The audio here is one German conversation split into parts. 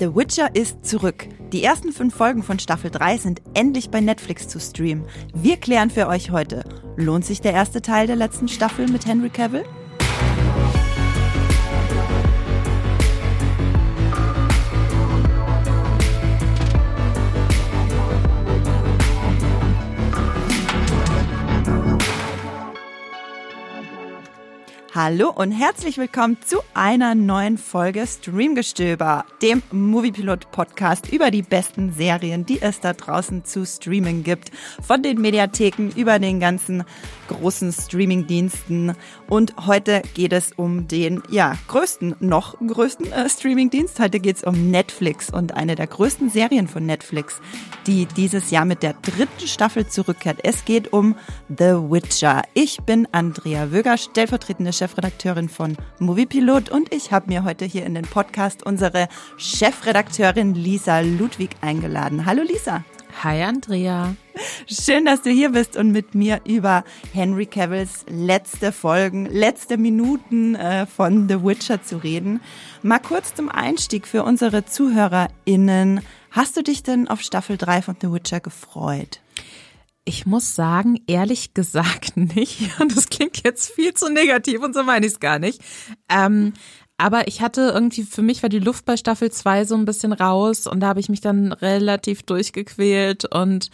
The Witcher ist zurück. Die ersten fünf Folgen von Staffel 3 sind endlich bei Netflix zu streamen. Wir klären für euch heute, lohnt sich der erste Teil der letzten Staffel mit Henry Cavill? Hallo und herzlich willkommen zu einer neuen Folge Streamgestöber, dem Moviepilot Podcast über die besten Serien, die es da draußen zu streamen gibt. Von den Mediatheken über den ganzen großen Streamingdiensten. Und heute geht es um den, ja, größten, noch größten äh, Streamingdienst. Heute geht es um Netflix und eine der größten Serien von Netflix, die dieses Jahr mit der dritten Staffel zurückkehrt. Es geht um The Witcher. Ich bin Andrea Wöger, stellvertretende Chefin Chefredakteurin von Moviepilot und ich habe mir heute hier in den Podcast unsere Chefredakteurin Lisa Ludwig eingeladen. Hallo Lisa. Hi Andrea. Schön, dass du hier bist und mit mir über Henry Cavills letzte Folgen, letzte Minuten äh, von The Witcher zu reden. Mal kurz zum Einstieg für unsere ZuhörerInnen. Hast du dich denn auf Staffel 3 von The Witcher gefreut? Ich muss sagen, ehrlich gesagt nicht. Und das klingt jetzt viel zu negativ und so meine ich es gar nicht. Ähm, aber ich hatte irgendwie, für mich war die Luft bei Staffel 2 so ein bisschen raus und da habe ich mich dann relativ durchgequält und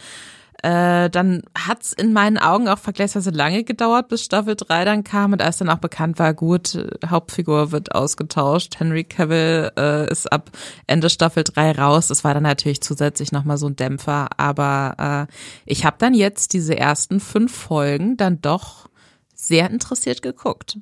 äh, dann hat's in meinen Augen auch vergleichsweise lange gedauert, bis Staffel 3 dann kam und als dann auch bekannt war, gut, Hauptfigur wird ausgetauscht, Henry Cavill äh, ist ab Ende Staffel 3 raus. Das war dann natürlich zusätzlich nochmal so ein Dämpfer, aber äh, ich habe dann jetzt diese ersten fünf Folgen dann doch sehr interessiert geguckt.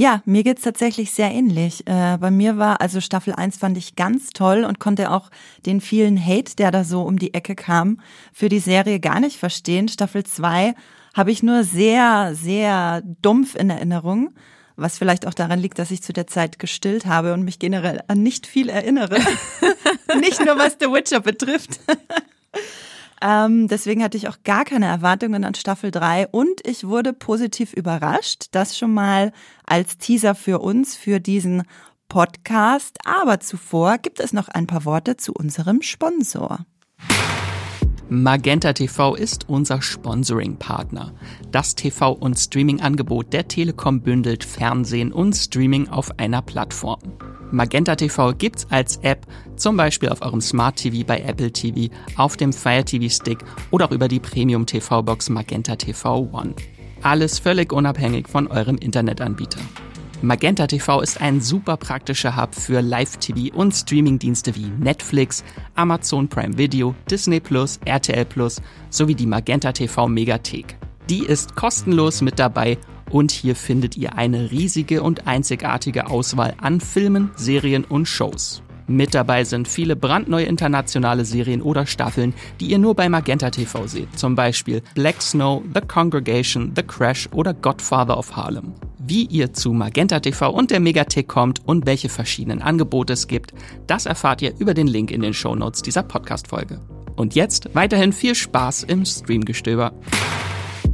Ja, mir geht's tatsächlich sehr ähnlich. Äh, bei mir war, also Staffel 1 fand ich ganz toll und konnte auch den vielen Hate, der da so um die Ecke kam, für die Serie gar nicht verstehen. Staffel 2 habe ich nur sehr, sehr dumpf in Erinnerung. Was vielleicht auch daran liegt, dass ich zu der Zeit gestillt habe und mich generell an nicht viel erinnere. nicht nur was The Witcher betrifft. Ähm, deswegen hatte ich auch gar keine Erwartungen an Staffel 3 und ich wurde positiv überrascht. Das schon mal als Teaser für uns, für diesen Podcast. Aber zuvor gibt es noch ein paar Worte zu unserem Sponsor. Magenta TV ist unser Sponsoring-Partner. Das TV- und Streaming-Angebot der Telekom bündelt Fernsehen und Streaming auf einer Plattform. Magenta TV gibt's als App, zum Beispiel auf eurem Smart TV bei Apple TV, auf dem Fire TV Stick oder auch über die Premium TV Box Magenta TV One. Alles völlig unabhängig von eurem Internetanbieter. Magenta TV ist ein super praktischer Hub für Live-TV und Streamingdienste wie Netflix, Amazon Prime Video, Disney Plus, RTL Plus sowie die Magenta TV Megathek. Die ist kostenlos mit dabei und hier findet ihr eine riesige und einzigartige Auswahl an Filmen, Serien und Shows. Mit dabei sind viele brandneue internationale Serien oder Staffeln, die ihr nur bei Magenta TV seht. Zum Beispiel Black Snow, The Congregation, The Crash oder Godfather of Harlem. Wie ihr zu Magenta TV und der Megathek kommt und welche verschiedenen Angebote es gibt, das erfahrt ihr über den Link in den Shownotes dieser Podcast-Folge. Und jetzt weiterhin viel Spaß im Streamgestöber.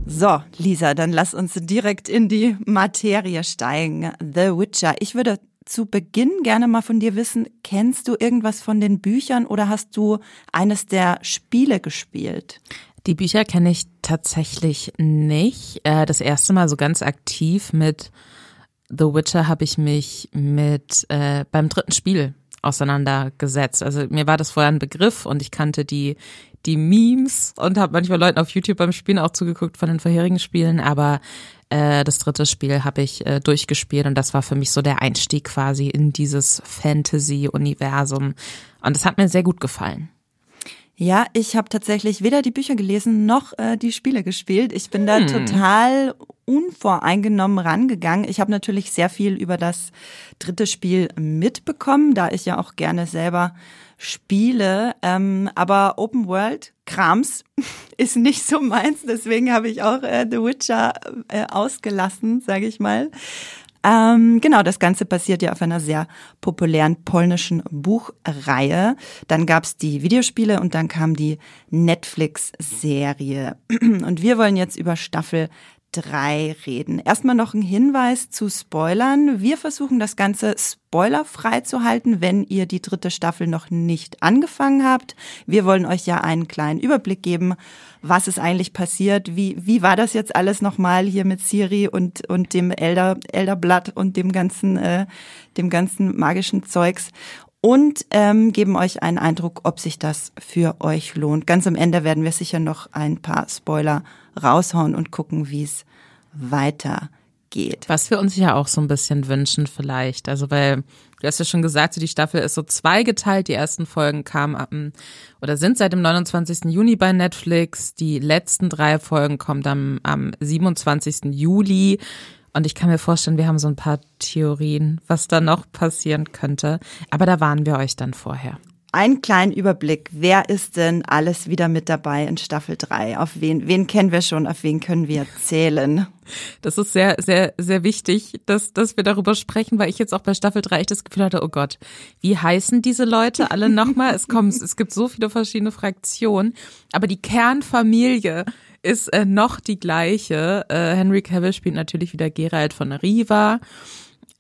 So, Lisa, dann lass uns direkt in die Materie steigen. The Witcher. Ich würde zu Beginn gerne mal von dir wissen, kennst du irgendwas von den Büchern oder hast du eines der Spiele gespielt? Die Bücher kenne ich tatsächlich nicht. Äh, das erste Mal so ganz aktiv mit The Witcher habe ich mich mit äh, beim dritten Spiel auseinandergesetzt. Also mir war das vorher ein Begriff und ich kannte die die Memes und habe manchmal Leuten auf YouTube beim Spielen auch zugeguckt von den vorherigen Spielen, aber äh, das dritte Spiel habe ich äh, durchgespielt und das war für mich so der Einstieg quasi in dieses Fantasy-Universum. Und das hat mir sehr gut gefallen. Ja, ich habe tatsächlich weder die Bücher gelesen noch äh, die Spiele gespielt. Ich bin da hm. total unvoreingenommen rangegangen. Ich habe natürlich sehr viel über das dritte Spiel mitbekommen, da ich ja auch gerne selber spiele. Ähm, aber Open World Krams ist nicht so meins. Deswegen habe ich auch äh, The Witcher äh, ausgelassen, sage ich mal. Ähm, genau, das Ganze basiert ja auf einer sehr populären polnischen Buchreihe. Dann gab's die Videospiele und dann kam die Netflix-Serie. Und wir wollen jetzt über Staffel 3 reden. Erstmal noch ein Hinweis zu Spoilern. Wir versuchen das Ganze spoilerfrei zu halten, wenn ihr die dritte Staffel noch nicht angefangen habt. Wir wollen euch ja einen kleinen Überblick geben, was ist eigentlich passiert, wie, wie war das jetzt alles nochmal hier mit Siri und, und dem Elder, Elderblatt und dem ganzen, äh, dem ganzen magischen Zeugs und ähm, geben euch einen Eindruck, ob sich das für euch lohnt. Ganz am Ende werden wir sicher noch ein paar Spoiler raushauen und gucken, wie es weitergeht. Was wir uns ja auch so ein bisschen wünschen vielleicht. Also weil du hast ja schon gesagt, so die Staffel ist so zweigeteilt. Die ersten Folgen kamen am, oder sind seit dem 29. Juni bei Netflix. Die letzten drei Folgen kommen dann am 27. Juli. Und ich kann mir vorstellen, wir haben so ein paar Theorien, was da noch passieren könnte. Aber da waren wir euch dann vorher. Einen kleinen Überblick. Wer ist denn alles wieder mit dabei in Staffel 3? Auf wen, wen kennen wir schon? Auf wen können wir zählen? Das ist sehr, sehr, sehr wichtig, dass, dass wir darüber sprechen, weil ich jetzt auch bei Staffel 3 echt das Gefühl hatte, oh Gott, wie heißen diese Leute alle nochmal? Es kommen, es gibt so viele verschiedene Fraktionen, aber die Kernfamilie ist äh, noch die gleiche. Äh, Henry Cavill spielt natürlich wieder Gerald von Riva.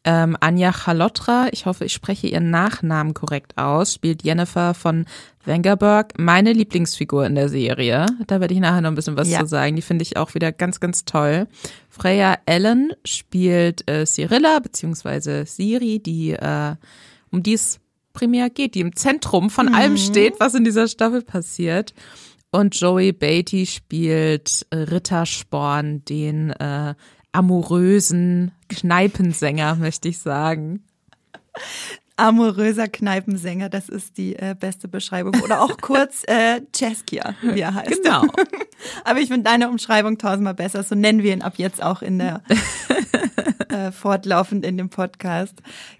Ähm, Anja Chalotra, ich hoffe, ich spreche ihren Nachnamen korrekt aus, spielt Jennifer von Wengerberg, meine Lieblingsfigur in der Serie. Da werde ich nachher noch ein bisschen was ja. zu sagen. Die finde ich auch wieder ganz, ganz toll. Freya Allen spielt äh, Cyrilla, beziehungsweise Siri, die, äh, um die es primär geht, die im Zentrum von mhm. allem steht, was in dieser Staffel passiert. Und Joey Beatty spielt Rittersporn, den äh, amorösen Kneipensänger, möchte ich sagen. Amoröser Kneipensänger, das ist die äh, beste Beschreibung. Oder auch kurz äh, Cheskia, wie er heißt. Genau. Aber ich finde deine Umschreibung tausendmal besser. So nennen wir ihn ab jetzt auch in der äh, fortlaufend in dem Podcast.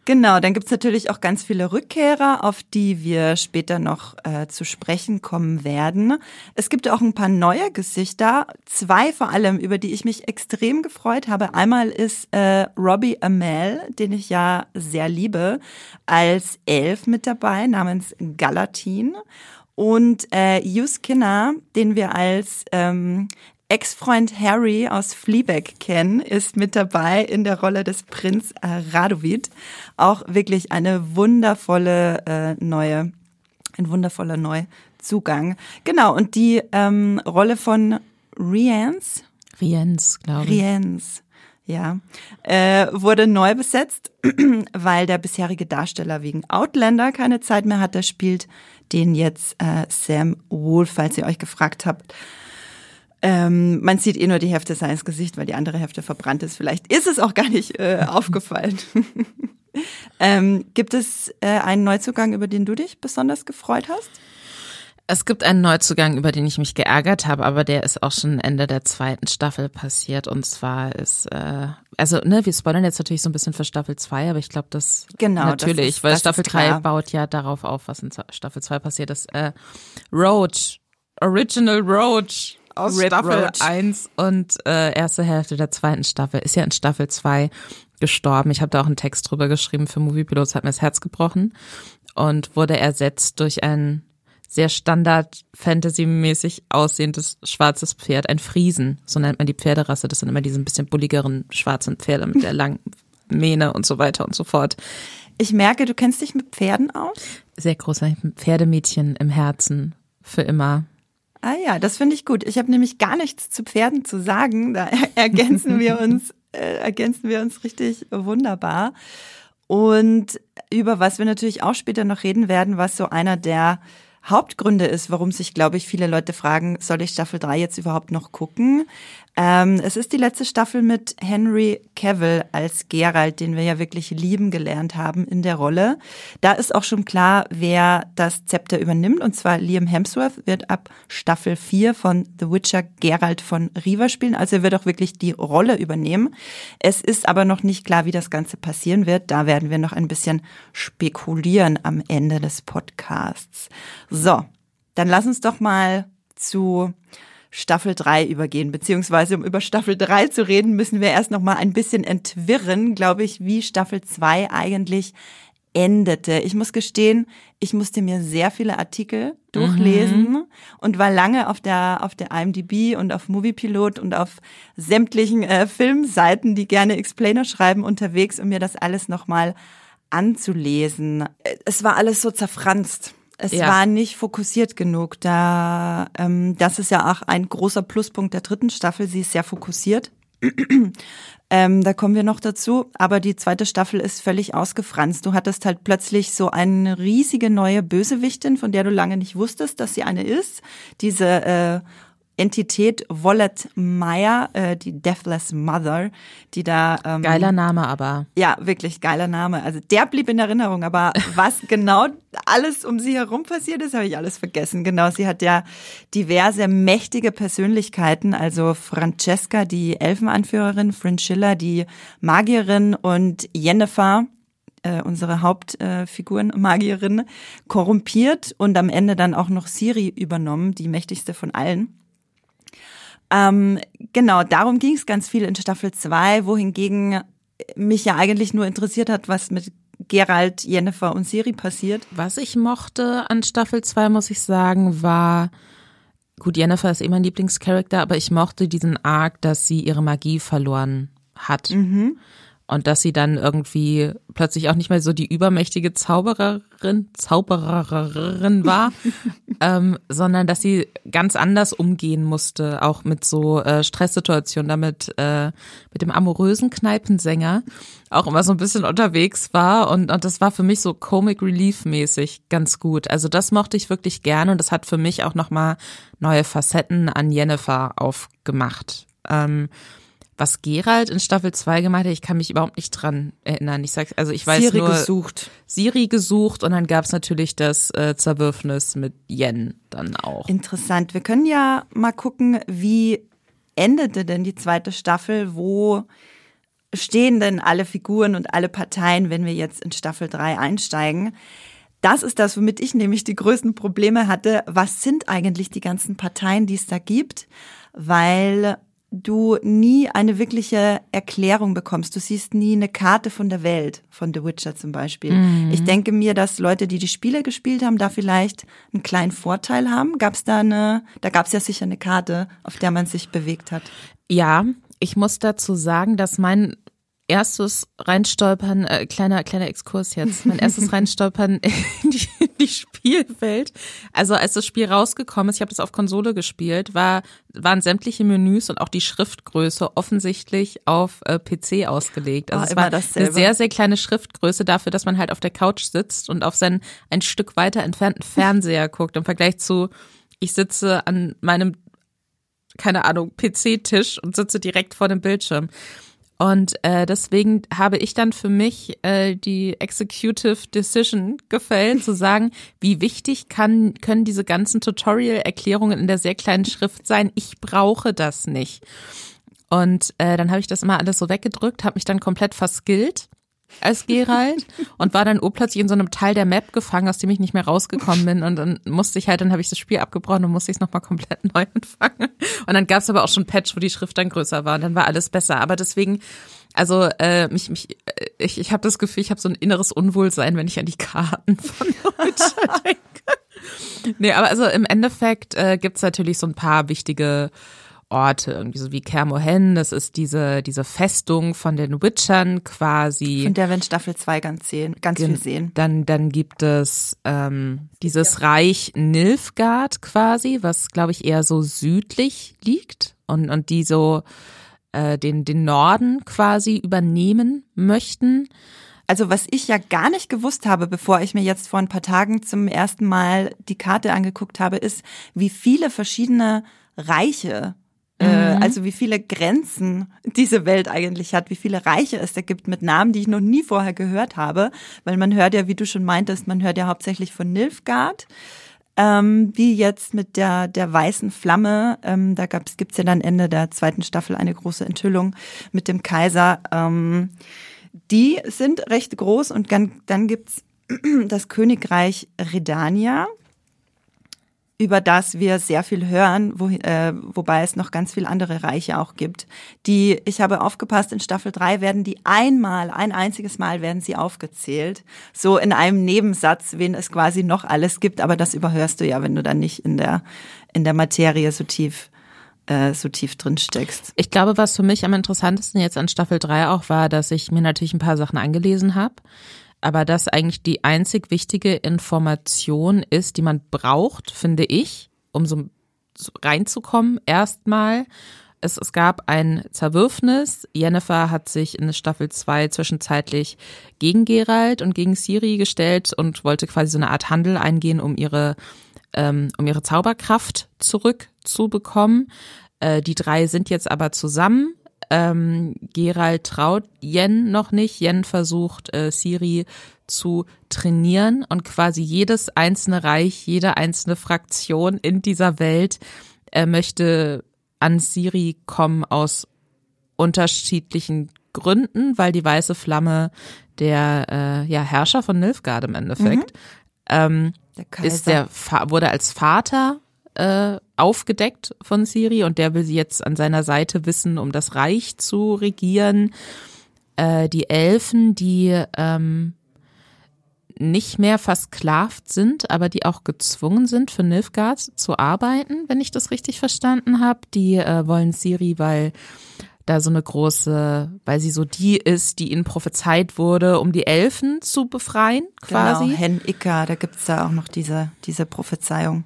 Genau, dann gibt's natürlich auch ganz viele Rückkehrer, auf die wir später noch äh, zu sprechen kommen werden. Es gibt auch ein paar neue Gesichter, zwei vor allem, über die ich mich extrem gefreut habe. Einmal ist äh, Robbie Amell, den ich ja sehr liebe, als Elf mit dabei, namens Galatin. Und äh, Hugh Skinner, den wir als ähm, Ex-Freund Harry aus Fleabag kennen, ist mit dabei in der Rolle des Prinz äh, Radovid. Auch wirklich eine wundervolle äh, neue, ein wundervoller Neuzugang. Genau, und die ähm, Rolle von Rians. Riens, glaube ich. Riens. Ja, äh, wurde neu besetzt, weil der bisherige Darsteller wegen Outlander keine Zeit mehr hatte, spielt den jetzt äh, Sam Wolf, falls ihr euch gefragt habt, ähm, man sieht eh nur die Hälfte seines Gesicht, weil die andere Hälfte verbrannt ist. Vielleicht ist es auch gar nicht äh, aufgefallen. ähm, gibt es äh, einen Neuzugang, über den du dich besonders gefreut hast? Es gibt einen Neuzugang, über den ich mich geärgert habe, aber der ist auch schon Ende der zweiten Staffel passiert. Und zwar ist, äh, also ne, wir spoilern jetzt natürlich so ein bisschen für Staffel 2, aber ich glaube, das genau, natürlich, das ist, weil das Staffel 3 baut ja darauf auf, was in Staffel 2 passiert ist. Äh, Roach, Original Roach aus Red Staffel Roach. 1 und äh, erste Hälfte der zweiten Staffel. Ist ja in Staffel 2 gestorben. Ich habe da auch einen Text drüber geschrieben für Movie Pilots, hat mir das Herz gebrochen und wurde ersetzt durch ein sehr Standard Fantasy-mäßig aussehendes schwarzes Pferd, ein Friesen, so nennt man die Pferderasse. Das sind immer diese ein bisschen bulligeren schwarzen Pferde mit der langen Mähne und so weiter und so fort. Ich merke, du kennst dich mit Pferden aus? Sehr großer Pferdemädchen im Herzen für immer. Ah ja, das finde ich gut. Ich habe nämlich gar nichts zu Pferden zu sagen. Da ergänzen wir uns, äh, ergänzen wir uns richtig wunderbar. Und über was wir natürlich auch später noch reden werden, was so einer der Hauptgründe ist, warum sich, glaube ich, viele Leute fragen, soll ich Staffel 3 jetzt überhaupt noch gucken? Ähm, es ist die letzte Staffel mit Henry Cavill als Geralt, den wir ja wirklich lieben gelernt haben in der Rolle. Da ist auch schon klar, wer das Zepter übernimmt. Und zwar Liam Hemsworth wird ab Staffel 4 von The Witcher Geralt von Riva spielen. Also er wird auch wirklich die Rolle übernehmen. Es ist aber noch nicht klar, wie das Ganze passieren wird. Da werden wir noch ein bisschen spekulieren am Ende des Podcasts. So, dann lass uns doch mal zu Staffel 3 übergehen, beziehungsweise um über Staffel 3 zu reden, müssen wir erst noch mal ein bisschen entwirren, glaube ich, wie Staffel 2 eigentlich endete. Ich muss gestehen, ich musste mir sehr viele Artikel durchlesen mhm. und war lange auf der auf der IMDb und auf Moviepilot und auf sämtlichen äh, Filmseiten, die gerne Explainer schreiben, unterwegs, um mir das alles nochmal anzulesen. Es war alles so zerfranst. Es ja. war nicht fokussiert genug. Da, ähm, das ist ja auch ein großer Pluspunkt der dritten Staffel. Sie ist sehr fokussiert. Ähm, da kommen wir noch dazu. Aber die zweite Staffel ist völlig ausgefranst. Du hattest halt plötzlich so eine riesige neue Bösewichtin, von der du lange nicht wusstest, dass sie eine ist. Diese äh, Entität Wallet Meyer, äh, die Deathless Mother, die da. Ähm, geiler Name aber. Ja, wirklich geiler Name. Also der blieb in Erinnerung, aber was genau alles um sie herum passiert ist, habe ich alles vergessen. Genau, sie hat ja diverse mächtige Persönlichkeiten, also Francesca, die Elfenanführerin, Frinchilla, die Magierin und Jennifer, äh, unsere Hauptfiguren, äh, Magierin, korrumpiert und am Ende dann auch noch Siri übernommen, die mächtigste von allen. Ähm, genau, darum ging es ganz viel in Staffel 2, wohingegen mich ja eigentlich nur interessiert hat, was mit Gerald, Jennifer und Siri passiert. Was ich mochte an Staffel 2, muss ich sagen, war, gut, Jennifer ist eh mein Lieblingscharakter, aber ich mochte diesen Arc, dass sie ihre Magie verloren hat. Mhm und dass sie dann irgendwie plötzlich auch nicht mehr so die übermächtige Zaubererin, Zaubererin war, ähm, sondern dass sie ganz anders umgehen musste, auch mit so äh, Stresssituationen, damit äh, mit dem amorösen Kneipensänger auch immer so ein bisschen unterwegs war und, und das war für mich so Comic Relief mäßig ganz gut. Also das mochte ich wirklich gerne und das hat für mich auch nochmal neue Facetten an Jennifer aufgemacht. Ähm, was Gerald in Staffel 2 gemacht hat, ich kann mich überhaupt nicht dran erinnern. Ich sag, also ich weiß Siri nur gesucht. Siri gesucht und dann gab's natürlich das äh, Zerwürfnis mit Yen dann auch. Interessant. Wir können ja mal gucken, wie endete denn die zweite Staffel, wo stehen denn alle Figuren und alle Parteien, wenn wir jetzt in Staffel 3 einsteigen. Das ist das, womit ich nämlich die größten Probleme hatte. Was sind eigentlich die ganzen Parteien, die es da gibt? Weil du nie eine wirkliche Erklärung bekommst. Du siehst nie eine Karte von der Welt, von The Witcher zum Beispiel. Mhm. Ich denke mir, dass Leute, die die Spiele gespielt haben, da vielleicht einen kleinen Vorteil haben. Gab es da eine, da gab es ja sicher eine Karte, auf der man sich bewegt hat. Ja, ich muss dazu sagen, dass mein erstes Reinstolpern, äh, kleiner, kleiner Exkurs jetzt, mein erstes Reinstolpern in die, in die Spielwelt. Also als das Spiel rausgekommen ist, ich habe das auf Konsole gespielt, war, waren sämtliche Menüs und auch die Schriftgröße offensichtlich auf äh, PC ausgelegt. Also oh, es war dasselbe. eine sehr, sehr kleine Schriftgröße dafür, dass man halt auf der Couch sitzt und auf seinen ein Stück weiter entfernten Fernseher guckt. Im Vergleich zu, ich sitze an meinem, keine Ahnung, PC-Tisch und sitze direkt vor dem Bildschirm. Und äh, deswegen habe ich dann für mich äh, die Executive Decision gefällt, zu sagen, wie wichtig kann, können diese ganzen Tutorial-Erklärungen in der sehr kleinen Schrift sein. Ich brauche das nicht. Und äh, dann habe ich das immer alles so weggedrückt, habe mich dann komplett verskillt als Gerald und war dann urplötzlich in so einem Teil der Map gefangen, aus dem ich nicht mehr rausgekommen bin. Und dann musste ich halt, dann habe ich das Spiel abgebrochen und musste ich es nochmal komplett neu anfangen. Und dann gab es aber auch schon Patch, wo die Schrift dann größer war und dann war alles besser. Aber deswegen, also äh, mich, mich, äh, ich, ich habe das Gefühl, ich habe so ein inneres Unwohlsein, wenn ich an die Karten von Witcher denke. nee, aber also im Endeffekt äh, gibt's natürlich so ein paar wichtige Orte, irgendwie so wie Kermohen, das ist diese, diese Festung von den Witchern quasi. Von der wir in Staffel 2 ganz, sehen, ganz viel sehen. Dann, dann gibt es ähm, dieses Reich Nilfgaard quasi, was glaube ich eher so südlich liegt und, und die so äh, den, den Norden quasi übernehmen möchten. Also was ich ja gar nicht gewusst habe, bevor ich mir jetzt vor ein paar Tagen zum ersten Mal die Karte angeguckt habe, ist, wie viele verschiedene Reiche äh, mhm. also wie viele Grenzen diese Welt eigentlich hat, wie viele Reiche es da gibt mit Namen, die ich noch nie vorher gehört habe, weil man hört ja, wie du schon meintest, man hört ja hauptsächlich von Nilfgaard. Ähm, wie jetzt mit der, der weißen Flamme, ähm, da gab's, gibt's ja dann Ende der zweiten Staffel eine große Enthüllung mit dem Kaiser. Ähm, die sind recht groß und dann, dann gibt's das Königreich Redania. Über das wir sehr viel hören, wo, äh, wobei es noch ganz viele andere Reiche auch gibt. Die, ich habe aufgepasst, in Staffel 3 werden die einmal, ein einziges Mal werden sie aufgezählt. So in einem Nebensatz, wen es quasi noch alles gibt, aber das überhörst du ja, wenn du dann nicht in der, in der Materie so tief äh, so tief drin steckst. Ich glaube, was für mich am interessantesten jetzt an Staffel 3 auch war, dass ich mir natürlich ein paar Sachen angelesen habe, aber dass eigentlich die einzig wichtige Information ist, die man braucht, finde ich, um so reinzukommen, erstmal. Es, es gab ein Zerwürfnis. Jennifer hat sich in Staffel 2 zwischenzeitlich gegen Gerald und gegen Siri gestellt und wollte quasi so eine Art Handel eingehen, um ihre ähm, um ihre Zauberkraft zurückzubekommen. Äh, die drei sind jetzt aber zusammen. Ähm, Gerald traut Yen noch nicht. Yen versucht, äh, Siri zu trainieren und quasi jedes einzelne Reich, jede einzelne Fraktion in dieser Welt äh, möchte an Siri kommen aus unterschiedlichen Gründen, weil die weiße Flamme der äh, ja, Herrscher von Nilfgaard im Endeffekt mhm. ähm, der ist der wurde als Vater äh, aufgedeckt von Siri und der will sie jetzt an seiner Seite wissen, um das Reich zu regieren. Äh, die Elfen, die ähm, nicht mehr versklavt sind, aber die auch gezwungen sind, für Nilfgaard zu arbeiten, wenn ich das richtig verstanden habe. Die äh, wollen Siri, weil da so eine große, weil sie so die ist, die ihnen prophezeit wurde, um die Elfen zu befreien, quasi. Genau, Hen Ika, da gibt's da auch noch diese, diese Prophezeiung.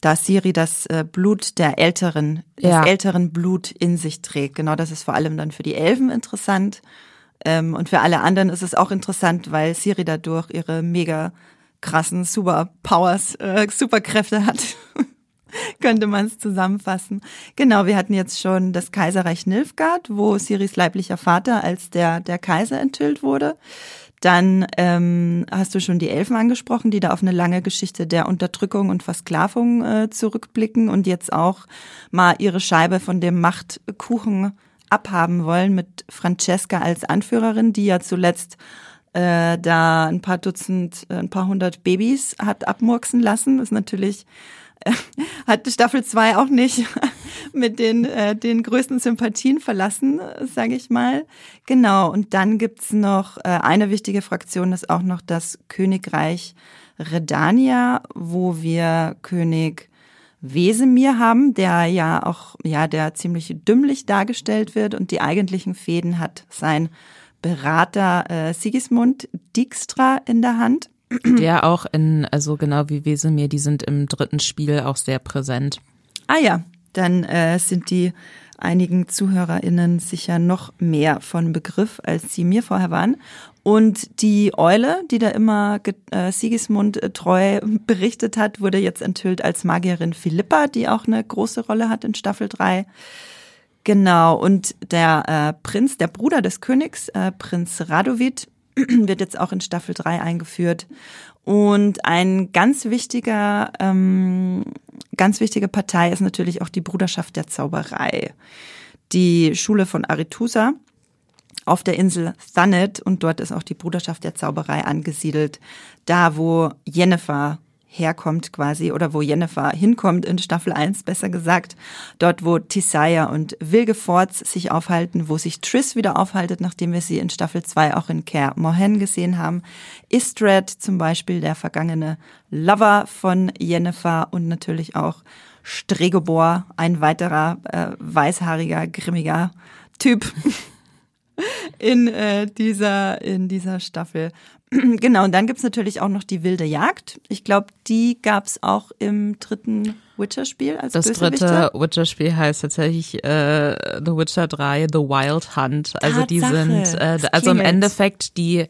Da Siri das äh, Blut der Älteren, ja. des älteren Blut in sich trägt. Genau, das ist vor allem dann für die Elfen interessant. Ähm, und für alle anderen ist es auch interessant, weil Siri dadurch ihre mega krassen Superpowers, äh, Superkräfte hat. könnte man es zusammenfassen. Genau, wir hatten jetzt schon das Kaiserreich Nilfgaard, wo Siris leiblicher Vater als der, der Kaiser enthüllt wurde. Dann ähm, hast du schon die Elfen angesprochen, die da auf eine lange Geschichte der Unterdrückung und Versklavung äh, zurückblicken und jetzt auch mal ihre Scheibe von dem Machtkuchen abhaben wollen mit Francesca als Anführerin, die ja zuletzt äh, da ein paar Dutzend, äh, ein paar hundert Babys hat abmurksen lassen. Das ist natürlich hat Staffel 2 auch nicht mit den, äh, den größten Sympathien verlassen, sage ich mal. Genau, und dann gibt's noch äh, eine wichtige Fraktion, das ist auch noch das Königreich Redania, wo wir König Wesemir haben, der ja auch, ja, der ziemlich dümmlich dargestellt wird und die eigentlichen Fäden hat sein Berater äh, Sigismund Dijkstra in der Hand. Der auch in, also genau wie Wesemir, die sind im dritten Spiel auch sehr präsent. Ah ja, dann äh, sind die einigen ZuhörerInnen sicher noch mehr von Begriff, als sie mir vorher waren. Und die Eule, die da immer äh, Sigismund äh, treu berichtet hat, wurde jetzt enthüllt als Magierin Philippa, die auch eine große Rolle hat in Staffel 3. Genau, und der äh, Prinz, der Bruder des Königs, äh, Prinz Radovid, wird jetzt auch in Staffel 3 eingeführt. Und ein ganz wichtiger, ähm, ganz wichtige Partei ist natürlich auch die Bruderschaft der Zauberei. Die Schule von Arethusa auf der Insel Thanet und dort ist auch die Bruderschaft der Zauberei angesiedelt. Da, wo Jennifer herkommt quasi oder wo Jennifer hinkommt in Staffel 1, besser gesagt. Dort, wo Tisaya und Wilgefortz sich aufhalten, wo sich Triss wieder aufhaltet, nachdem wir sie in Staffel 2 auch in Care Mohen gesehen haben. Istred zum Beispiel, der vergangene Lover von Jennifer und natürlich auch Stregobor, ein weiterer äh, weißhaariger, grimmiger Typ in äh, dieser in dieser Staffel. genau, und dann gibt's natürlich auch noch die wilde Jagd. Ich glaube, die gab's auch im dritten Witcher-Spiel als Das dritte Witcher-Spiel heißt tatsächlich äh, The Witcher 3, The Wild Hunt. Also Tatsache. die sind, äh, also im Endeffekt die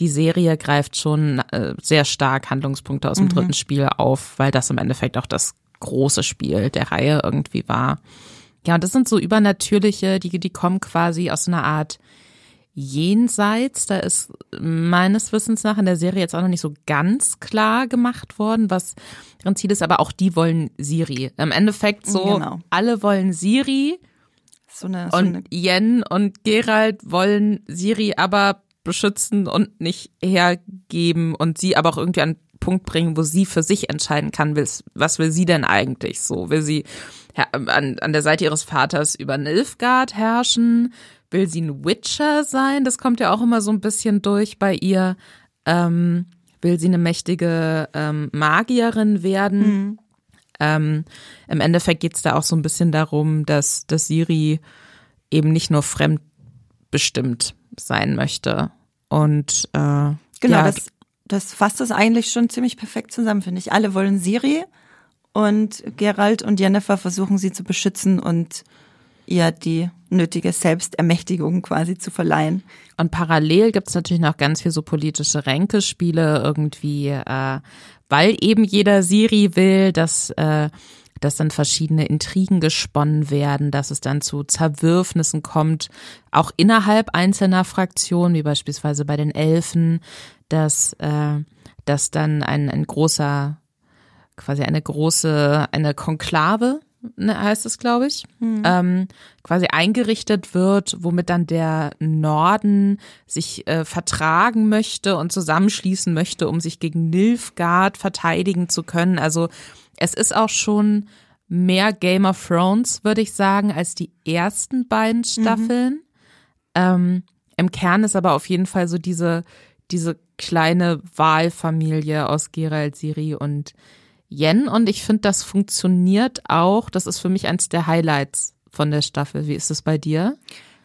die Serie greift schon äh, sehr stark Handlungspunkte aus dem mhm. dritten Spiel auf, weil das im Endeffekt auch das große Spiel der Reihe irgendwie war. Ja, und das sind so übernatürliche, die, die kommen quasi aus einer Art Jenseits. Da ist meines Wissens nach in der Serie jetzt auch noch nicht so ganz klar gemacht worden, was deren Ziel ist, aber auch die wollen Siri. Im Endeffekt so, genau. alle wollen Siri. So eine, so und eine Yen und Gerald wollen Siri aber beschützen und nicht hergeben und sie aber auch irgendwie an einen Punkt bringen, wo sie für sich entscheiden kann, was will sie denn eigentlich so? Will sie an, an der Seite ihres Vaters über Nilfgaard herrschen? Will sie ein Witcher sein? Das kommt ja auch immer so ein bisschen durch bei ihr. Ähm, will sie eine mächtige ähm, Magierin werden? Mhm. Ähm, Im Endeffekt geht es da auch so ein bisschen darum, dass, dass Siri eben nicht nur fremdbestimmt sein möchte. Und äh, genau, ja, das, das fasst das eigentlich schon ziemlich perfekt zusammen, finde ich. Alle wollen Siri und Gerald und Jennifer versuchen sie zu beschützen und ihr die nötige Selbstermächtigung quasi zu verleihen. Und parallel gibt's natürlich noch ganz viel so politische Ränkespiele irgendwie, äh, weil eben jeder Siri will, dass äh, dass dann verschiedene Intrigen gesponnen werden, dass es dann zu Zerwürfnissen kommt, auch innerhalb einzelner Fraktionen, wie beispielsweise bei den Elfen, dass, äh, dass dann ein, ein großer, quasi eine große, eine Konklave heißt es, glaube ich, mhm. ähm, quasi eingerichtet wird, womit dann der Norden sich äh, vertragen möchte und zusammenschließen möchte, um sich gegen Nilfgaard verteidigen zu können. Also es ist auch schon mehr Game of Thrones, würde ich sagen, als die ersten beiden mhm. Staffeln. Mhm. Ähm, Im Kern ist aber auf jeden Fall so diese, diese kleine Wahlfamilie aus Gerald, Siri und Yen und ich finde, das funktioniert auch. Das ist für mich eins der Highlights von der Staffel. Wie ist es bei dir?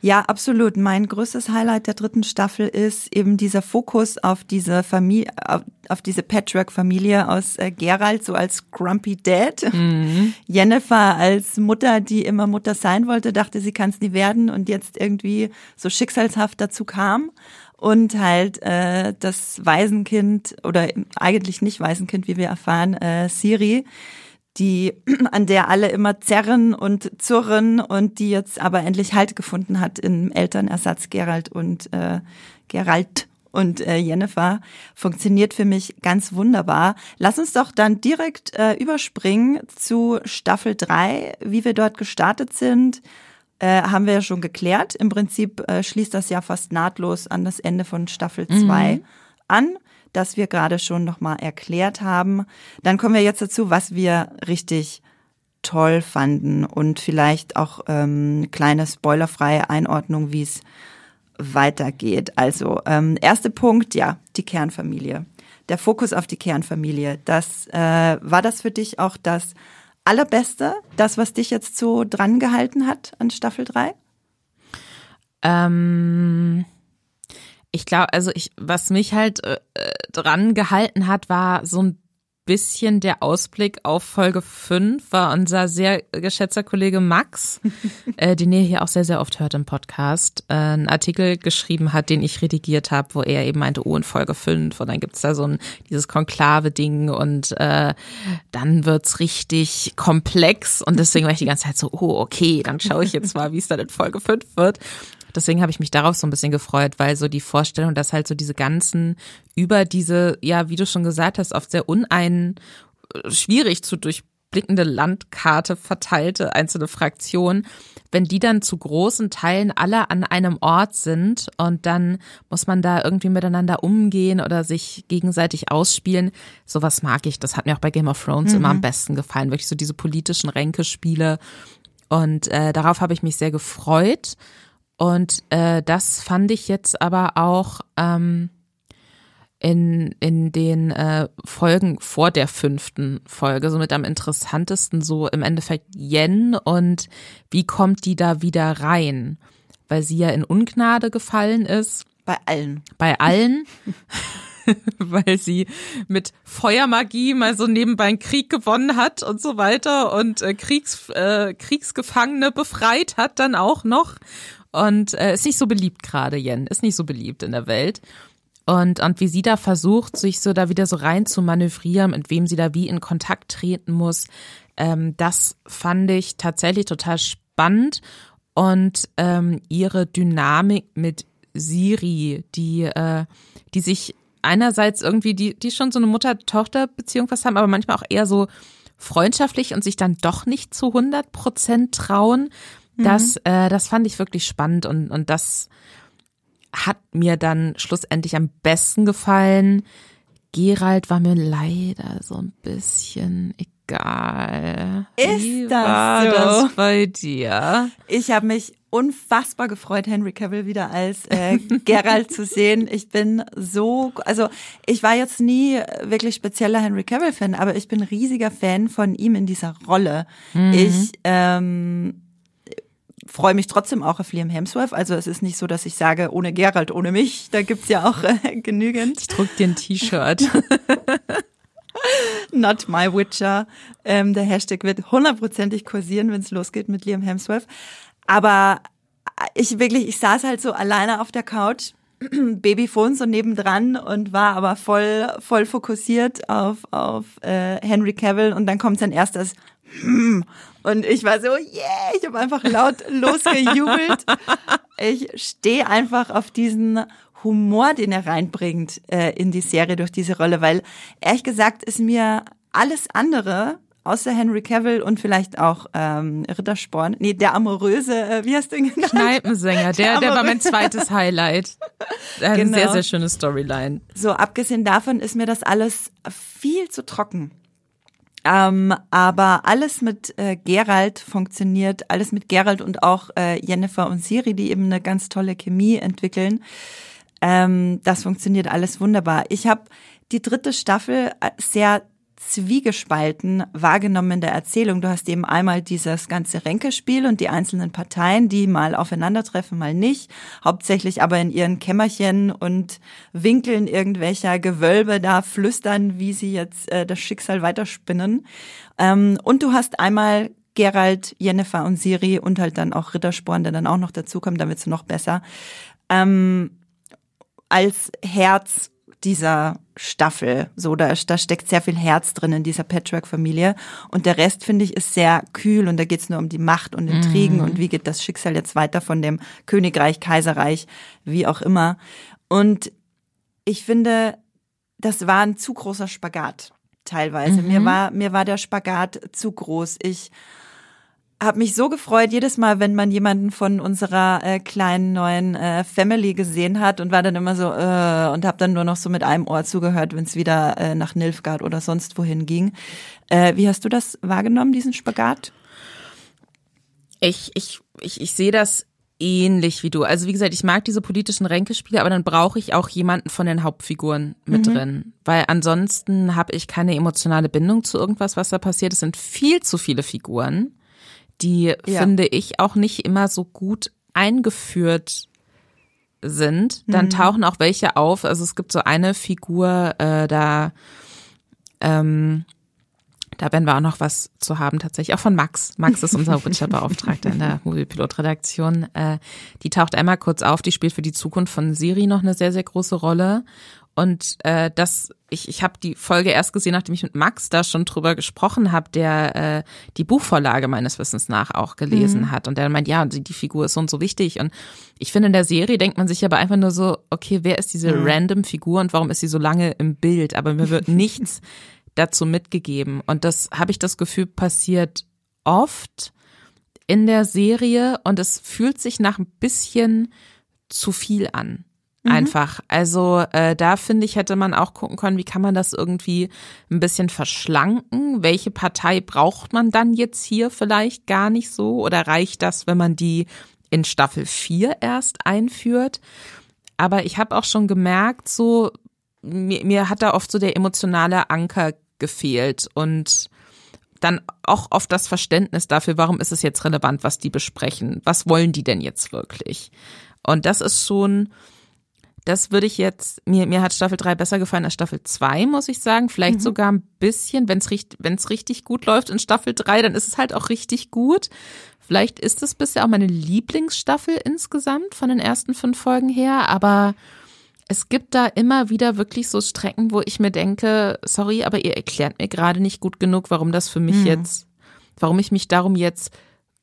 Ja, absolut. Mein größtes Highlight der dritten Staffel ist eben dieser Fokus auf diese Familie, auf, auf diese Patchwork-Familie aus äh, Gerald, so als Grumpy Dad. Mhm. Jennifer als Mutter, die immer Mutter sein wollte, dachte, sie kann es nie werden und jetzt irgendwie so schicksalshaft dazu kam und halt äh, das Waisenkind oder eigentlich nicht Waisenkind, wie wir erfahren, äh, Siri, die an der alle immer zerren und zurren und die jetzt aber endlich Halt gefunden hat im Elternersatz Gerald und äh, Gerald und äh, Jennifer funktioniert für mich ganz wunderbar. Lass uns doch dann direkt äh, überspringen zu Staffel 3, wie wir dort gestartet sind äh, haben wir ja schon geklärt. Im Prinzip äh, schließt das ja fast nahtlos an das Ende von Staffel 2 mhm. an, das wir gerade schon nochmal erklärt haben. Dann kommen wir jetzt dazu, was wir richtig toll fanden und vielleicht auch ähm, kleine spoilerfreie Einordnung, wie es weitergeht. Also ähm, erster Punkt, ja, die Kernfamilie. Der Fokus auf die Kernfamilie. Das äh, war das für dich auch das Allerbeste, das, was dich jetzt so dran gehalten hat an Staffel 3? Ähm, ich glaube, also ich, was mich halt äh, dran gehalten hat, war so ein bisschen der Ausblick auf Folge 5 war unser sehr geschätzter Kollege Max, äh, den ihr hier auch sehr, sehr oft hört im Podcast, äh, einen Artikel geschrieben hat, den ich redigiert habe, wo er eben meinte, oh, in Folge 5 und dann gibt's da so ein dieses Konklave-Ding und äh, dann wird's richtig komplex und deswegen war ich die ganze Zeit so, oh, okay, dann schaue ich jetzt mal, wie es dann in Folge 5 wird. Deswegen habe ich mich darauf so ein bisschen gefreut, weil so die Vorstellung, dass halt so diese ganzen über diese, ja, wie du schon gesagt hast, oft sehr unein, schwierig zu durchblickende Landkarte verteilte einzelne Fraktionen, wenn die dann zu großen Teilen alle an einem Ort sind und dann muss man da irgendwie miteinander umgehen oder sich gegenseitig ausspielen, sowas mag ich. Das hat mir auch bei Game of Thrones mhm. immer am besten gefallen, wirklich so diese politischen Ränkespiele. Und äh, darauf habe ich mich sehr gefreut. Und äh, das fand ich jetzt aber auch ähm, in, in den äh, Folgen vor der fünften Folge, so mit am interessantesten so im Endeffekt Yen und wie kommt die da wieder rein? Weil sie ja in Ungnade gefallen ist. Bei allen. Bei allen. weil sie mit Feuermagie mal so nebenbei einen Krieg gewonnen hat und so weiter und äh, Kriegs, äh, Kriegsgefangene befreit hat dann auch noch und äh, ist nicht so beliebt gerade, Jen, ist nicht so beliebt in der Welt. Und, und wie sie da versucht, sich so da wieder so rein zu manövrieren, mit wem sie da wie in Kontakt treten muss, ähm, das fand ich tatsächlich total spannend. Und ähm, ihre Dynamik mit Siri, die, äh, die sich einerseits irgendwie, die, die schon so eine Mutter-Tochter-Beziehung was haben, aber manchmal auch eher so freundschaftlich und sich dann doch nicht zu 100 Prozent trauen. Das, mhm. äh, das fand ich wirklich spannend und, und das hat mir dann schlussendlich am besten gefallen. Gerald war mir leider so ein bisschen egal. Ist Wie das war so? das bei dir? Ich habe mich unfassbar gefreut, Henry Cavill wieder als äh, Geralt zu sehen. Ich bin so, also ich war jetzt nie wirklich spezieller Henry Cavill-Fan, aber ich bin riesiger Fan von ihm in dieser Rolle. Ich ähm, freue mich trotzdem auch auf Liam Hemsworth. Also es ist nicht so, dass ich sage, ohne Geralt, ohne mich. Da gibt's ja auch äh, genügend. Ich druck dir ein T-Shirt. Not my Witcher. Ähm, der Hashtag wird hundertprozentig kursieren, wenn es losgeht mit Liam Hemsworth. Aber ich wirklich, ich saß halt so alleine auf der Couch, Babyphone so nebendran und war aber voll, voll fokussiert auf, auf äh, Henry Cavill und dann kommt sein erstes hm. und ich war so, yeah, ich habe einfach laut losgejubelt. Ich stehe einfach auf diesen Humor, den er reinbringt äh, in die Serie durch diese Rolle, weil ehrlich gesagt ist mir alles andere außer Henry Cavill und vielleicht auch ähm, Rittersporn, nee, der amoröse, äh, wie hast du ihn genannt? Kneipensänger, der, der war mein zweites Highlight. Eine Genau. sehr, sehr schöne Storyline. So, abgesehen davon ist mir das alles viel zu trocken. Ähm, aber alles mit äh, Gerald funktioniert, alles mit Gerald und auch äh, Jennifer und Siri, die eben eine ganz tolle Chemie entwickeln. Ähm, das funktioniert alles wunderbar. Ich habe die dritte Staffel äh, sehr zwiegespalten wahrgenommen in der Erzählung. Du hast eben einmal dieses ganze Ränkespiel und die einzelnen Parteien, die mal aufeinandertreffen, mal nicht. Hauptsächlich aber in ihren Kämmerchen und Winkeln irgendwelcher Gewölbe da flüstern, wie sie jetzt äh, das Schicksal weiterspinnen. Ähm, und du hast einmal Gerald, Jennifer und Siri und halt dann auch Rittersporn, der dann auch noch dazukommt, damit es noch besser. Ähm, als Herz dieser Staffel. So, da, da steckt sehr viel Herz drin in dieser Patchwork-Familie. Und der Rest, finde ich, ist sehr kühl und da geht es nur um die Macht und Intrigen und wie geht das Schicksal jetzt weiter von dem Königreich, Kaiserreich, wie auch immer. Und ich finde, das war ein zu großer Spagat teilweise. Mir war mir war der Spagat zu groß. Ich habe mich so gefreut jedes Mal, wenn man jemanden von unserer äh, kleinen neuen äh, Family gesehen hat und war dann immer so äh, und habe dann nur noch so mit einem Ohr zugehört, wenn es wieder äh, nach Nilfgaard oder sonst wohin ging. Äh, wie hast du das wahrgenommen, diesen Spagat? Ich, ich, ich, ich sehe das ähnlich wie du. Also wie gesagt, ich mag diese politischen Ränkespiele, aber dann brauche ich auch jemanden von den Hauptfiguren mit drin, weil ansonsten habe ich keine emotionale Bindung zu irgendwas, was da passiert. Es sind viel zu viele Figuren, die Ja. finde ich auch nicht immer so gut eingeführt sind. Dann tauchen auch welche auf. Also es gibt so eine Figur, äh, da ähm, da werden wir auch noch was zu haben, tatsächlich. Auch von Max. Max ist unser Witcher-Beauftragter in der Moviepilot-Redaktion. Äh, die taucht einmal kurz auf, die spielt für die Zukunft von Siri noch eine sehr, sehr große Rolle. Und äh, das, ich, ich habe die Folge erst gesehen, nachdem ich mit Max da schon drüber gesprochen habe, der äh, die Buchvorlage meines Wissens nach auch gelesen hat. Und der meint, ja, die, die Figur ist so und so wichtig. Und ich finde, in der Serie denkt man sich aber einfach nur so, okay, wer ist diese random Figur und warum ist sie so lange im Bild? Aber mir wird nichts dazu mitgegeben. Und das habe ich das Gefühl, passiert oft in der Serie und es fühlt sich nach ein bisschen zu viel an. Einfach. Also äh, da finde ich, hätte man auch gucken können, wie kann man das irgendwie ein bisschen verschlanken? Welche Partei braucht man dann jetzt hier vielleicht gar nicht so? Oder reicht das, wenn man die in Staffel 4 erst einführt? Aber ich habe auch schon gemerkt, so mir, mir hat da oft so der emotionale Anker gefehlt und dann auch oft das Verständnis dafür, warum ist es jetzt relevant, was die besprechen? Was wollen die denn jetzt wirklich? Und das ist schon, das würde ich jetzt, mir, mir hat Staffel 3 besser gefallen als Staffel 2, muss ich sagen. Vielleicht sogar ein bisschen, wenn es richtig, wenn's richtig gut läuft in Staffel 3, dann ist es halt auch richtig gut. Vielleicht ist es bisher auch meine Lieblingsstaffel insgesamt von den ersten fünf Folgen her, aber es gibt da immer wieder wirklich so Strecken, wo ich mir denke, sorry, aber ihr erklärt mir gerade nicht gut genug, warum das für mich jetzt, warum ich mich darum jetzt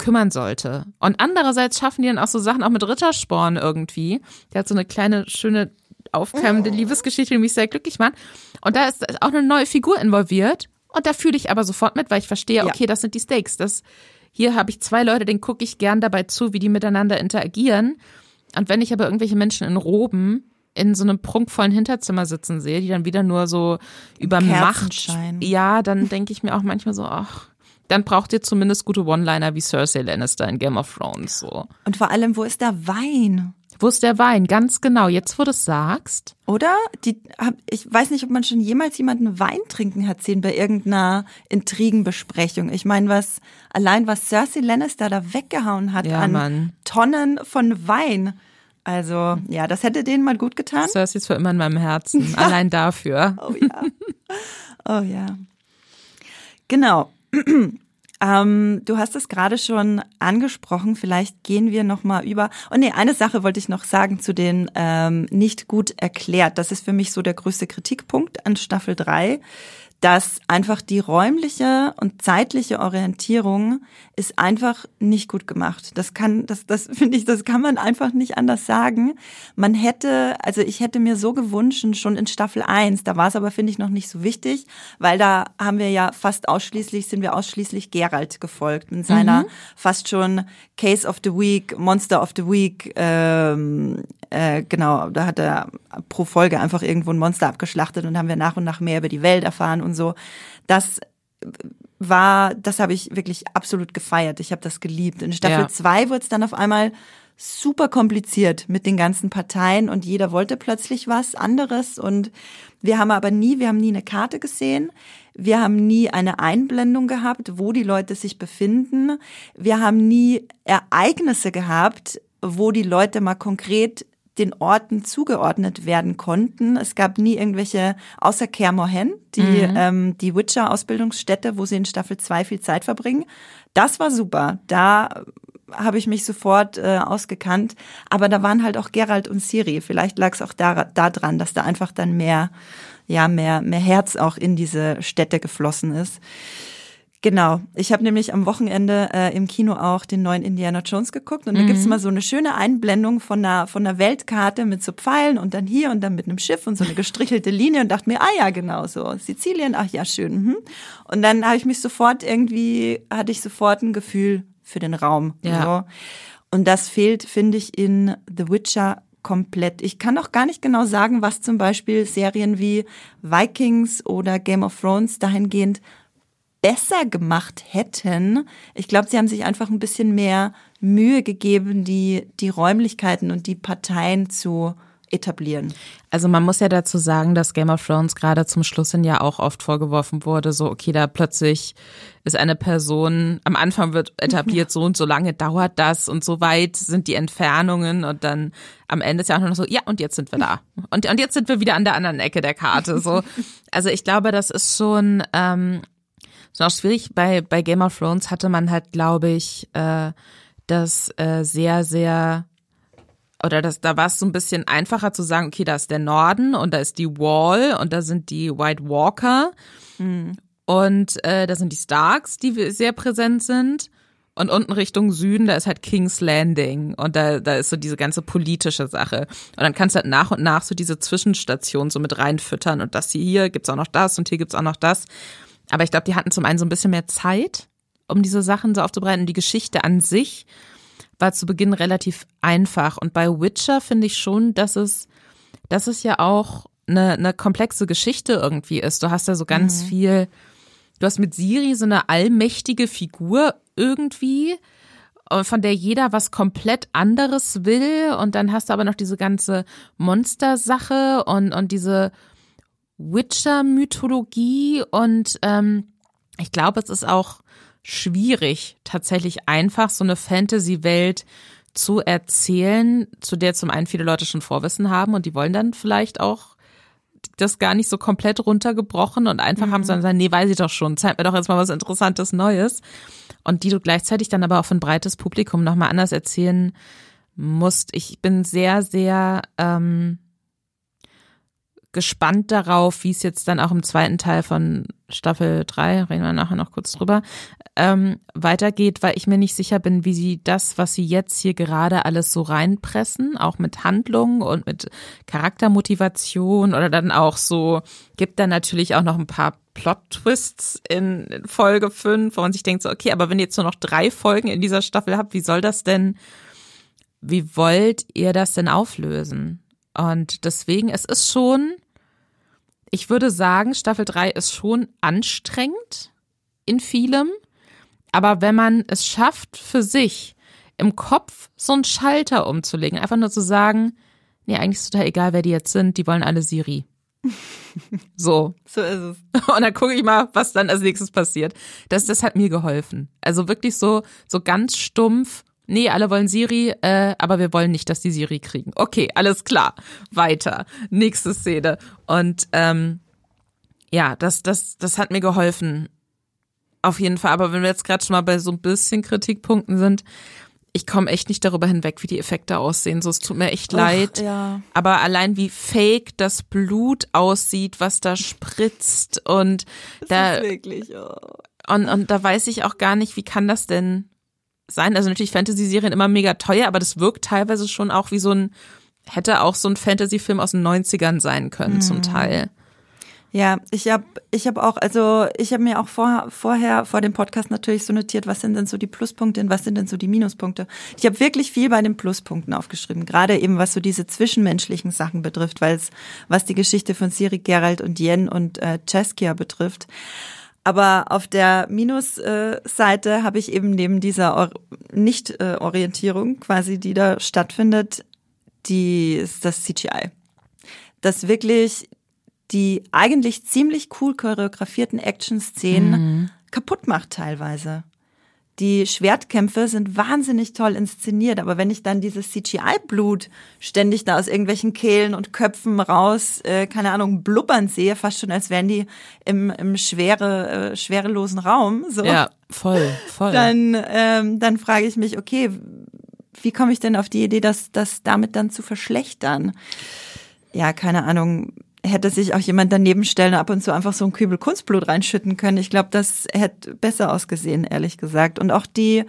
kümmern sollte. Und andererseits schaffen die dann auch so Sachen auch mit Rittersporn irgendwie. Der hat so eine kleine, schöne, aufkeimende Liebesgeschichte, die mich sehr glücklich macht. Und da ist auch eine neue Figur involviert. Und da fühle ich aber sofort mit, weil ich verstehe, Ja. okay, das sind die Stakes. Das, hier habe ich zwei Leute, denen gucke ich gern dabei zu, wie die miteinander interagieren. Und wenn ich aber irgendwelche Menschen in Roben in so einem prunkvollen Hinterzimmer sitzen sehe, die dann wieder nur so über Macht, ja, dann denke ich mir auch manchmal so, ach, dann braucht ihr zumindest gute One-Liner wie Cersei Lannister in Game of Thrones, so. Und vor allem, wo ist der Wein? Wo ist der Wein? Ganz genau. Jetzt, wo du es sagst. Oder? Die, ich weiß nicht, ob man schon jemals jemanden Wein trinken hat sehen bei irgendeiner Intrigenbesprechung. Ich meine, was, allein was Cersei Lannister da weggehauen hat ja, an Mann. Tonnen von Wein. Also, ja, das hätte denen mal gut getan. Cersei ist für immer in meinem Herzen. Allein dafür. Oh ja. Oh ja. Genau. Ähm, du hast es gerade schon angesprochen. Vielleicht gehen wir noch mal über. Und oh nee, eine Sache wollte ich noch sagen zu den ähm, nicht gut erklärt. Das ist für mich so der größte Kritikpunkt an Staffel 3 dass einfach die räumliche und zeitliche Orientierung ist einfach nicht gut gemacht. Das kann, das, das finde ich, das kann man einfach nicht anders sagen. Man hätte, also ich hätte mir so gewünscht, schon in Staffel 1, da war es aber, finde ich, noch nicht so wichtig, weil da haben wir ja fast ausschließlich, sind wir ausschließlich Geralt gefolgt mit seiner mhm. fast schon Case of the Week, Monster of the Week, ähm, äh, genau, da hat er pro Folge einfach irgendwo ein Monster abgeschlachtet und haben wir nach und nach mehr über die Welt erfahren und so. Das war, das habe ich wirklich absolut gefeiert. Ich habe das geliebt. In Staffel 2 ja. wurde es dann auf einmal super kompliziert mit den ganzen Parteien und jeder wollte plötzlich was anderes und wir haben aber nie, wir haben nie eine Karte gesehen. Wir haben nie eine Einblendung gehabt, wo die Leute sich befinden. Wir haben nie Ereignisse gehabt, wo die Leute mal konkret den Orten zugeordnet werden konnten. Es gab nie irgendwelche, außer Kermohen, die, mhm. ähm, die Witcher-Ausbildungsstätte, wo sie in Staffel 2 viel Zeit verbringen. Das war super. Da habe ich mich sofort äh, ausgekannt. Aber da waren halt auch Gerald und Siri. Vielleicht lag es auch da, da dran, dass da einfach dann mehr, ja, mehr, mehr Herz auch in diese Städte geflossen ist. Genau. Ich habe nämlich am Wochenende äh, im Kino auch den neuen Indiana Jones geguckt und mhm. da gibt's mal so eine schöne Einblendung von einer, von einer Weltkarte mit so Pfeilen und dann hier und dann mit einem Schiff und so eine gestrichelte Linie und dachte mir, ah ja, genau so. Sizilien, ach ja, schön. Mhm. Und dann habe ich mich sofort irgendwie, hatte ich sofort ein Gefühl für den Raum. Ja. So. Und das fehlt, finde ich, in The Witcher komplett. Ich kann auch gar nicht genau sagen, was zum Beispiel Serien wie Vikings oder Game of Thrones dahingehend besser gemacht hätten. Ich glaube, sie haben sich einfach ein bisschen mehr Mühe gegeben, die, die Räumlichkeiten und die Parteien zu etablieren. Also man muss ja dazu sagen, dass Game of Thrones gerade zum Schluss hin ja auch oft vorgeworfen wurde, so okay, da plötzlich ist eine Person, am Anfang wird etabliert, so und so lange dauert das und so weit sind die Entfernungen und dann am Ende ist ja auch noch so, ja und jetzt sind wir da und, und jetzt sind wir wieder an der anderen Ecke der Karte. So, also ich glaube, das ist schon ähm, ist auch schwierig. Bei, bei Game of Thrones hatte man halt, glaube ich, äh, das äh, sehr, sehr oder das, da war es so ein bisschen einfacher zu sagen, okay, da ist der Norden und da ist die Wall und da sind die White Walker mhm. und äh, da sind die Starks, die sehr präsent sind. Und unten Richtung Süden, da ist halt King's Landing und da, da ist so diese ganze politische Sache. Und dann kannst du halt nach und nach so diese Zwischenstationen so mit reinfüttern und das hier gibt's auch noch das und hier gibt's auch noch das. Aber ich glaube, die hatten zum einen so ein bisschen mehr Zeit, um diese Sachen so aufzubereiten. Die Geschichte an sich war zu Beginn relativ einfach. Und bei Witcher finde ich schon, dass es, dass es ja auch eine, eine komplexe Geschichte irgendwie ist. Du hast ja so ganz mhm. viel, du hast mit Siri so eine allmächtige Figur irgendwie, äh, von der jeder was komplett anderes will. Und dann hast du aber noch diese ganze Monstersache und, und diese Witcher-Mythologie und ähm, ich glaube, es ist auch schwierig, tatsächlich einfach so eine Fantasy-Welt zu erzählen, zu der zum einen viele Leute schon Vorwissen haben und die wollen dann vielleicht auch das gar nicht so komplett runtergebrochen und einfach mhm. haben sie dann gesagt, nee, weiß ich doch schon, zeig mir doch jetzt mal was Interessantes Neues. Und die du gleichzeitig dann aber auch für ein breites Publikum nochmal anders erzählen musst. Ich bin sehr, sehr ähm, gespannt darauf, wie es jetzt dann auch im zweiten Teil von Staffel 3, reden wir nachher noch kurz drüber, ähm, weitergeht, weil ich mir nicht sicher bin, wie sie das, was sie jetzt hier gerade alles so reinpressen, auch mit Handlungen und mit Charaktermotivation oder dann auch so, gibt dann natürlich auch noch ein paar Plot-Twists in Folge 5, wo man sich denkt so, okay, aber wenn ihr jetzt nur noch drei Folgen in dieser Staffel habt, wie soll das denn wie wollt ihr das denn auflösen? Und deswegen, es ist schon, ich würde sagen, Staffel 3 ist schon anstrengend in vielem. Aber wenn man es schafft, für sich im Kopf so einen Schalter umzulegen, einfach nur zu sagen, nee, eigentlich ist total egal, wer die jetzt sind, die wollen alle Siri. So. So ist es. Und dann gucke ich mal, was dann als nächstes passiert. Das, das hat mir geholfen. Also wirklich so, so ganz stumpf. Nee, alle wollen Siri, äh, aber wir wollen nicht, dass die Siri kriegen. Okay, alles klar. Weiter. Nächste Szene. Und ähm, ja, das, das, das hat mir geholfen. Auf jeden Fall. Aber wenn wir jetzt gerade schon mal bei so ein bisschen Kritikpunkten sind, ich komme echt nicht darüber hinweg, wie die Effekte aussehen. So, es tut mir echt leid. Ja. Aber allein wie fake das Blut aussieht, was da spritzt und da Das ist wirklich, oh. und, und da weiß ich auch gar nicht, wie kann das denn sein? Also natürlich Fantasy-Serien immer mega teuer, aber das wirkt teilweise schon auch wie so ein, hätte auch so ein Fantasy-Film aus den 90ern sein können, Mhm. zum Teil. Ja, ich habe ich hab auch, also ich habe mir auch vor, vorher vor dem Podcast natürlich so notiert, was sind denn so die Pluspunkte und was sind denn so die Minuspunkte. Ich habe wirklich viel bei den Pluspunkten aufgeschrieben, gerade eben was so diese zwischenmenschlichen Sachen betrifft, weil es was die Geschichte von Siri, Geralt und Yen und äh, Cheskia betrifft. Aber auf der Minusseite habe ich eben neben dieser Or Nicht-Orientierung quasi, die da stattfindet, die ist das CGI. Das wirklich die eigentlich ziemlich cool choreografierten Action-Szenen kaputt macht teilweise. Die Schwertkämpfe sind wahnsinnig toll inszeniert, aber wenn ich dann dieses CGI-Blut ständig da aus irgendwelchen Kehlen und Köpfen raus, äh, keine Ahnung, blubbern sehe, fast schon als wären die im, im schwere, äh, schwerelosen Raum, so, Ja, voll, voll. dann, ähm, dann frage ich mich, okay, wie komme ich denn auf die Idee, das, das damit dann zu verschlechtern? Ja, keine Ahnung. Hätte sich auch jemand daneben stellen und ab und zu einfach so ein Kübel Kunstblut reinschütten können. Ich glaube, das hätte besser ausgesehen, ehrlich gesagt. Und auch die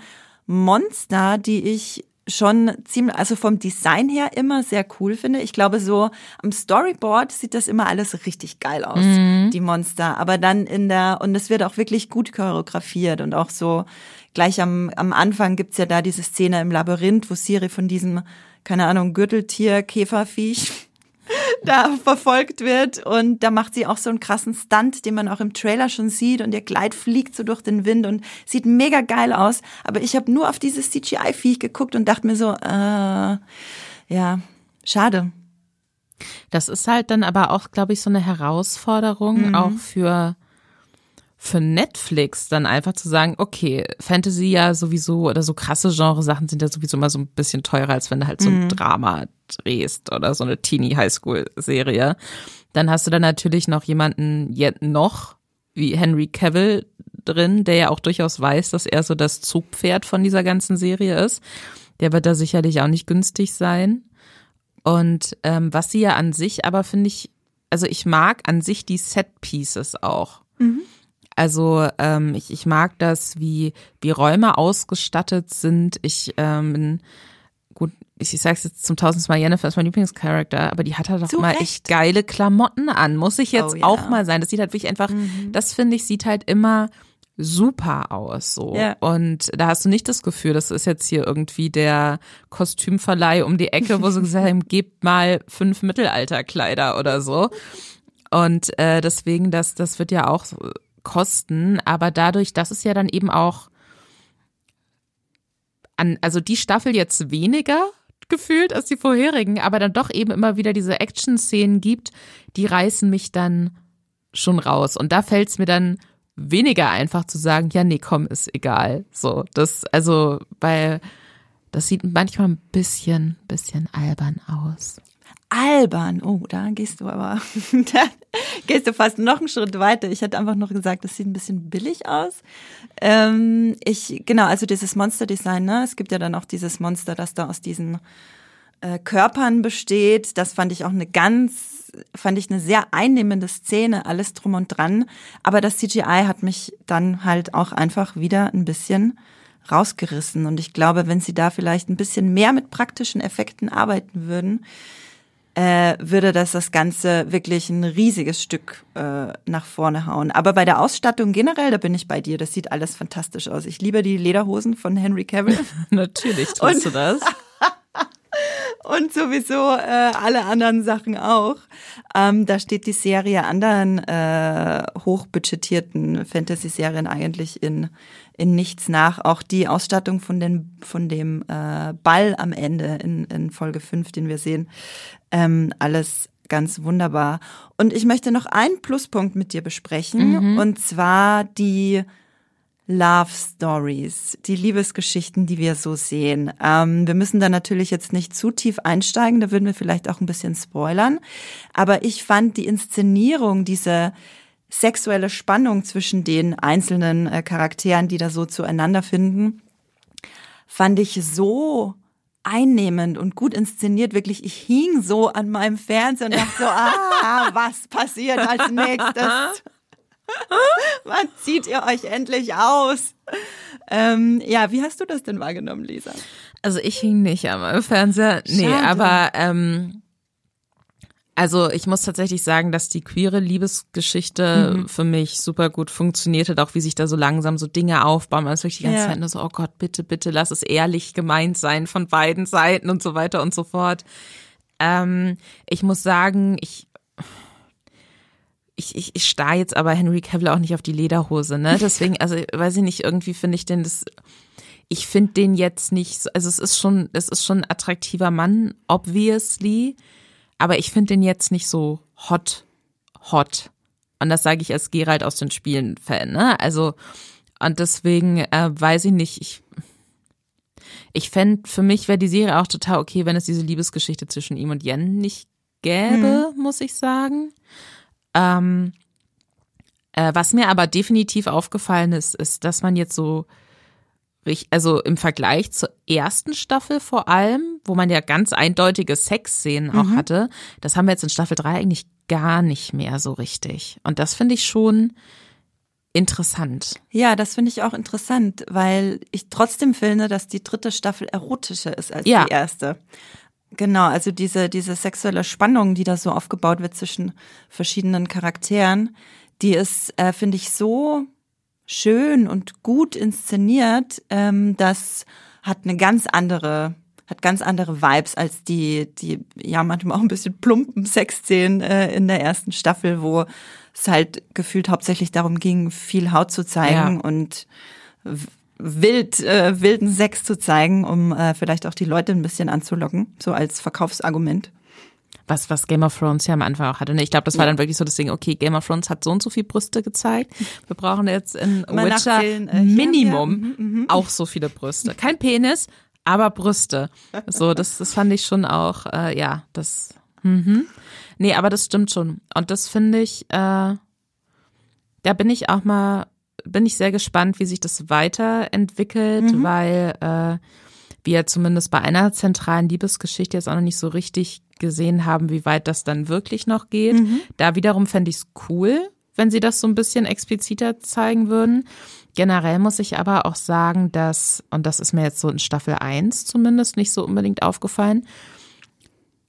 Monster, die ich schon ziemlich, also vom Design her immer sehr cool finde. Ich glaube, so am Storyboard sieht das immer alles richtig geil aus, die Monster. Aber dann in der, und es wird auch wirklich gut choreografiert und auch so gleich am, am Anfang gibt's ja da diese Szene im Labyrinth, wo Siri von diesem, keine Ahnung, Gürteltier, Käferviech da verfolgt wird und da macht sie auch so einen krassen Stunt, den man auch im Trailer schon sieht und ihr Kleid fliegt so durch den Wind und sieht mega geil aus, aber ich habe nur auf dieses CGI-Viech geguckt und dachte mir so, äh, ja, schade. Das ist halt dann aber auch, glaube ich, so eine Herausforderung Mhm. auch für für Netflix dann einfach zu sagen, okay, Fantasy ja sowieso oder so krasse Genre-Sachen sind ja sowieso immer so ein bisschen teurer, als wenn du halt so Mhm. ein Drama drehst oder so eine Teenie-Highschool-Serie. Dann hast du dann natürlich noch jemanden jetzt noch wie Henry Cavill drin, der ja auch durchaus weiß, dass er so das Zugpferd von dieser ganzen Serie ist. Der wird da sicherlich auch nicht günstig sein. Und ähm, was sie ja an sich, aber finde ich, also ich mag an sich die Set-Pieces auch. Also ähm, ich, ich mag das, wie, wie Räume ausgestattet sind. Ich ähm, bin- gut, ich, ich sag's jetzt zum tausendsten Mal, Jennifer ist mein Lieblingscharakter, aber die hat halt auch Recht. echt geile Klamotten an. Muss ich jetzt Oh ja. auch mal sein. Das sieht halt wirklich einfach, das finde ich, sieht halt immer super aus so. Ja. Und da hast du nicht das Gefühl, das ist jetzt hier irgendwie der Kostümverleih um die Ecke, wo sie gesagt haben, gebt mal fünf Mittelalterkleider oder so. Und äh, deswegen, das, das wird ja auch kosten, aber dadurch, dass es ja dann eben auch an, also die Staffel jetzt weniger gefühlt als die vorherigen, aber dann doch eben immer wieder diese Action-Szenen gibt, die reißen mich dann schon raus. Und da fällt es mir dann weniger einfach zu sagen, ja, nee, komm, ist egal. So, das, also, weil das sieht manchmal ein bisschen, bisschen albern aus. Albern, oh, da gehst du aber, gehst du fast noch einen Schritt weiter. Ich hätte einfach noch gesagt, das sieht ein bisschen billig aus. Ähm, ich, genau, also dieses Monster-Design, ne? Es gibt ja dann auch dieses Monster, das da aus diesen äh, Körpern besteht. Das fand ich auch eine ganz, fand ich eine sehr einnehmende Szene, alles drum und dran. Aber das CGI hat mich dann halt auch einfach wieder ein bisschen rausgerissen. Und ich glaube, wenn sie da vielleicht ein bisschen mehr mit praktischen Effekten arbeiten würden, äh, würde das das Ganze wirklich ein riesiges Stück äh, nach vorne hauen. Aber bei der Ausstattung generell, da bin ich bei dir. Das sieht alles fantastisch aus. Ich liebe die Lederhosen von Henry Cavill. Natürlich tust Und- du das. und sowieso äh, alle anderen Sachen auch. Ähm, da steht die Serie anderen äh, hochbudgetierten Fantasy-Serien eigentlich in, in nichts nach. Auch die Ausstattung von, den, von dem äh, Ball am Ende in, in Folge 5, den wir sehen, ähm, alles ganz wunderbar. Und ich möchte noch einen Pluspunkt mit dir besprechen, mhm. und zwar die Love Stories, die Liebesgeschichten, die wir so sehen. Ähm, wir müssen da natürlich jetzt nicht zu tief einsteigen, da würden wir vielleicht auch ein bisschen spoilern. Aber ich fand die Inszenierung, diese sexuelle Spannung zwischen den einzelnen äh, Charakteren, die da so zueinander finden, fand ich so einnehmend und gut inszeniert. Wirklich, ich hing so an meinem Fernseher und dachte so, ah, was passiert als nächstes? Wann zieht ihr euch endlich aus? Ähm, ja, wie hast du das denn wahrgenommen, Lisa? Also ich hing nicht an meinem Fernseher. Nee, Schade. aber ähm, also ich muss tatsächlich sagen, dass die queere Liebesgeschichte mhm. für mich super gut funktioniert hat, auch wie sich da so langsam so Dinge aufbauen. Man ist wirklich die ganze ja. Zeit nur so, oh Gott, bitte, bitte, lass es ehrlich gemeint sein von beiden Seiten und so weiter und so fort. Ähm, ich muss sagen, ich ich, ich, ich starr jetzt aber Henry Cavill auch nicht auf die Lederhose, ne? Deswegen, also weiß ich nicht, irgendwie finde ich den das. Ich finde den jetzt nicht, also es ist schon, es ist schon ein attraktiver Mann, obviously, aber ich finde den jetzt nicht so hot, hot. Und das sage ich als Gerald aus den Spielen-Fan, ne? Also, und deswegen äh, weiß ich nicht, ich, ich fände, für mich wäre die Serie auch total okay, wenn es diese Liebesgeschichte zwischen ihm und Jen nicht gäbe, hm. muss ich sagen. Ähm, äh, was mir aber definitiv aufgefallen ist, ist, dass man jetzt so, also im Vergleich zur ersten Staffel vor allem, wo man ja ganz eindeutige Sexszenen auch mhm. hatte, das haben wir jetzt in Staffel 3 eigentlich gar nicht mehr so richtig. Und das finde ich schon interessant. Ja, das finde ich auch interessant, weil ich trotzdem finde, dass die dritte Staffel erotischer ist als ja. die erste. Genau, also diese, diese sexuelle Spannung, die da so aufgebaut wird zwischen verschiedenen Charakteren, die ist, äh, finde ich, so schön und gut inszeniert, ähm, das hat eine ganz andere, hat ganz andere Vibes als die, die ja manchmal auch ein bisschen plumpen Sexszenen äh, in der ersten Staffel, wo es halt gefühlt hauptsächlich darum ging, viel Haut zu zeigen ja. und wild, äh, wilden Sex zu zeigen, um äh, vielleicht auch die Leute ein bisschen anzulocken, so als Verkaufsargument. Was, was Game of Thrones ja am Anfang auch hatte. Ne? Ich glaube, das war ja. dann wirklich so das Ding, okay, Game of Thrones hat so und so viel Brüste gezeigt. Wir brauchen jetzt in Mal Witcher äh, Minimum ja, mhm, mhm. auch so viele Brüste. Kein Penis, aber Brüste. So, das, das fand ich schon auch, äh, ja, das. Mhm. Nee, aber das stimmt schon. Und das finde ich, äh, da bin ich auch mal bin ich sehr gespannt, wie sich das weiterentwickelt, mhm. weil äh, wir zumindest bei einer zentralen Liebesgeschichte jetzt auch noch nicht so richtig gesehen haben, wie weit das dann wirklich noch geht. Mhm. Da wiederum fände ich es cool, wenn sie das so ein bisschen expliziter zeigen würden. Generell muss ich aber auch sagen, dass, und das ist mir jetzt so in Staffel 1 zumindest nicht so unbedingt aufgefallen,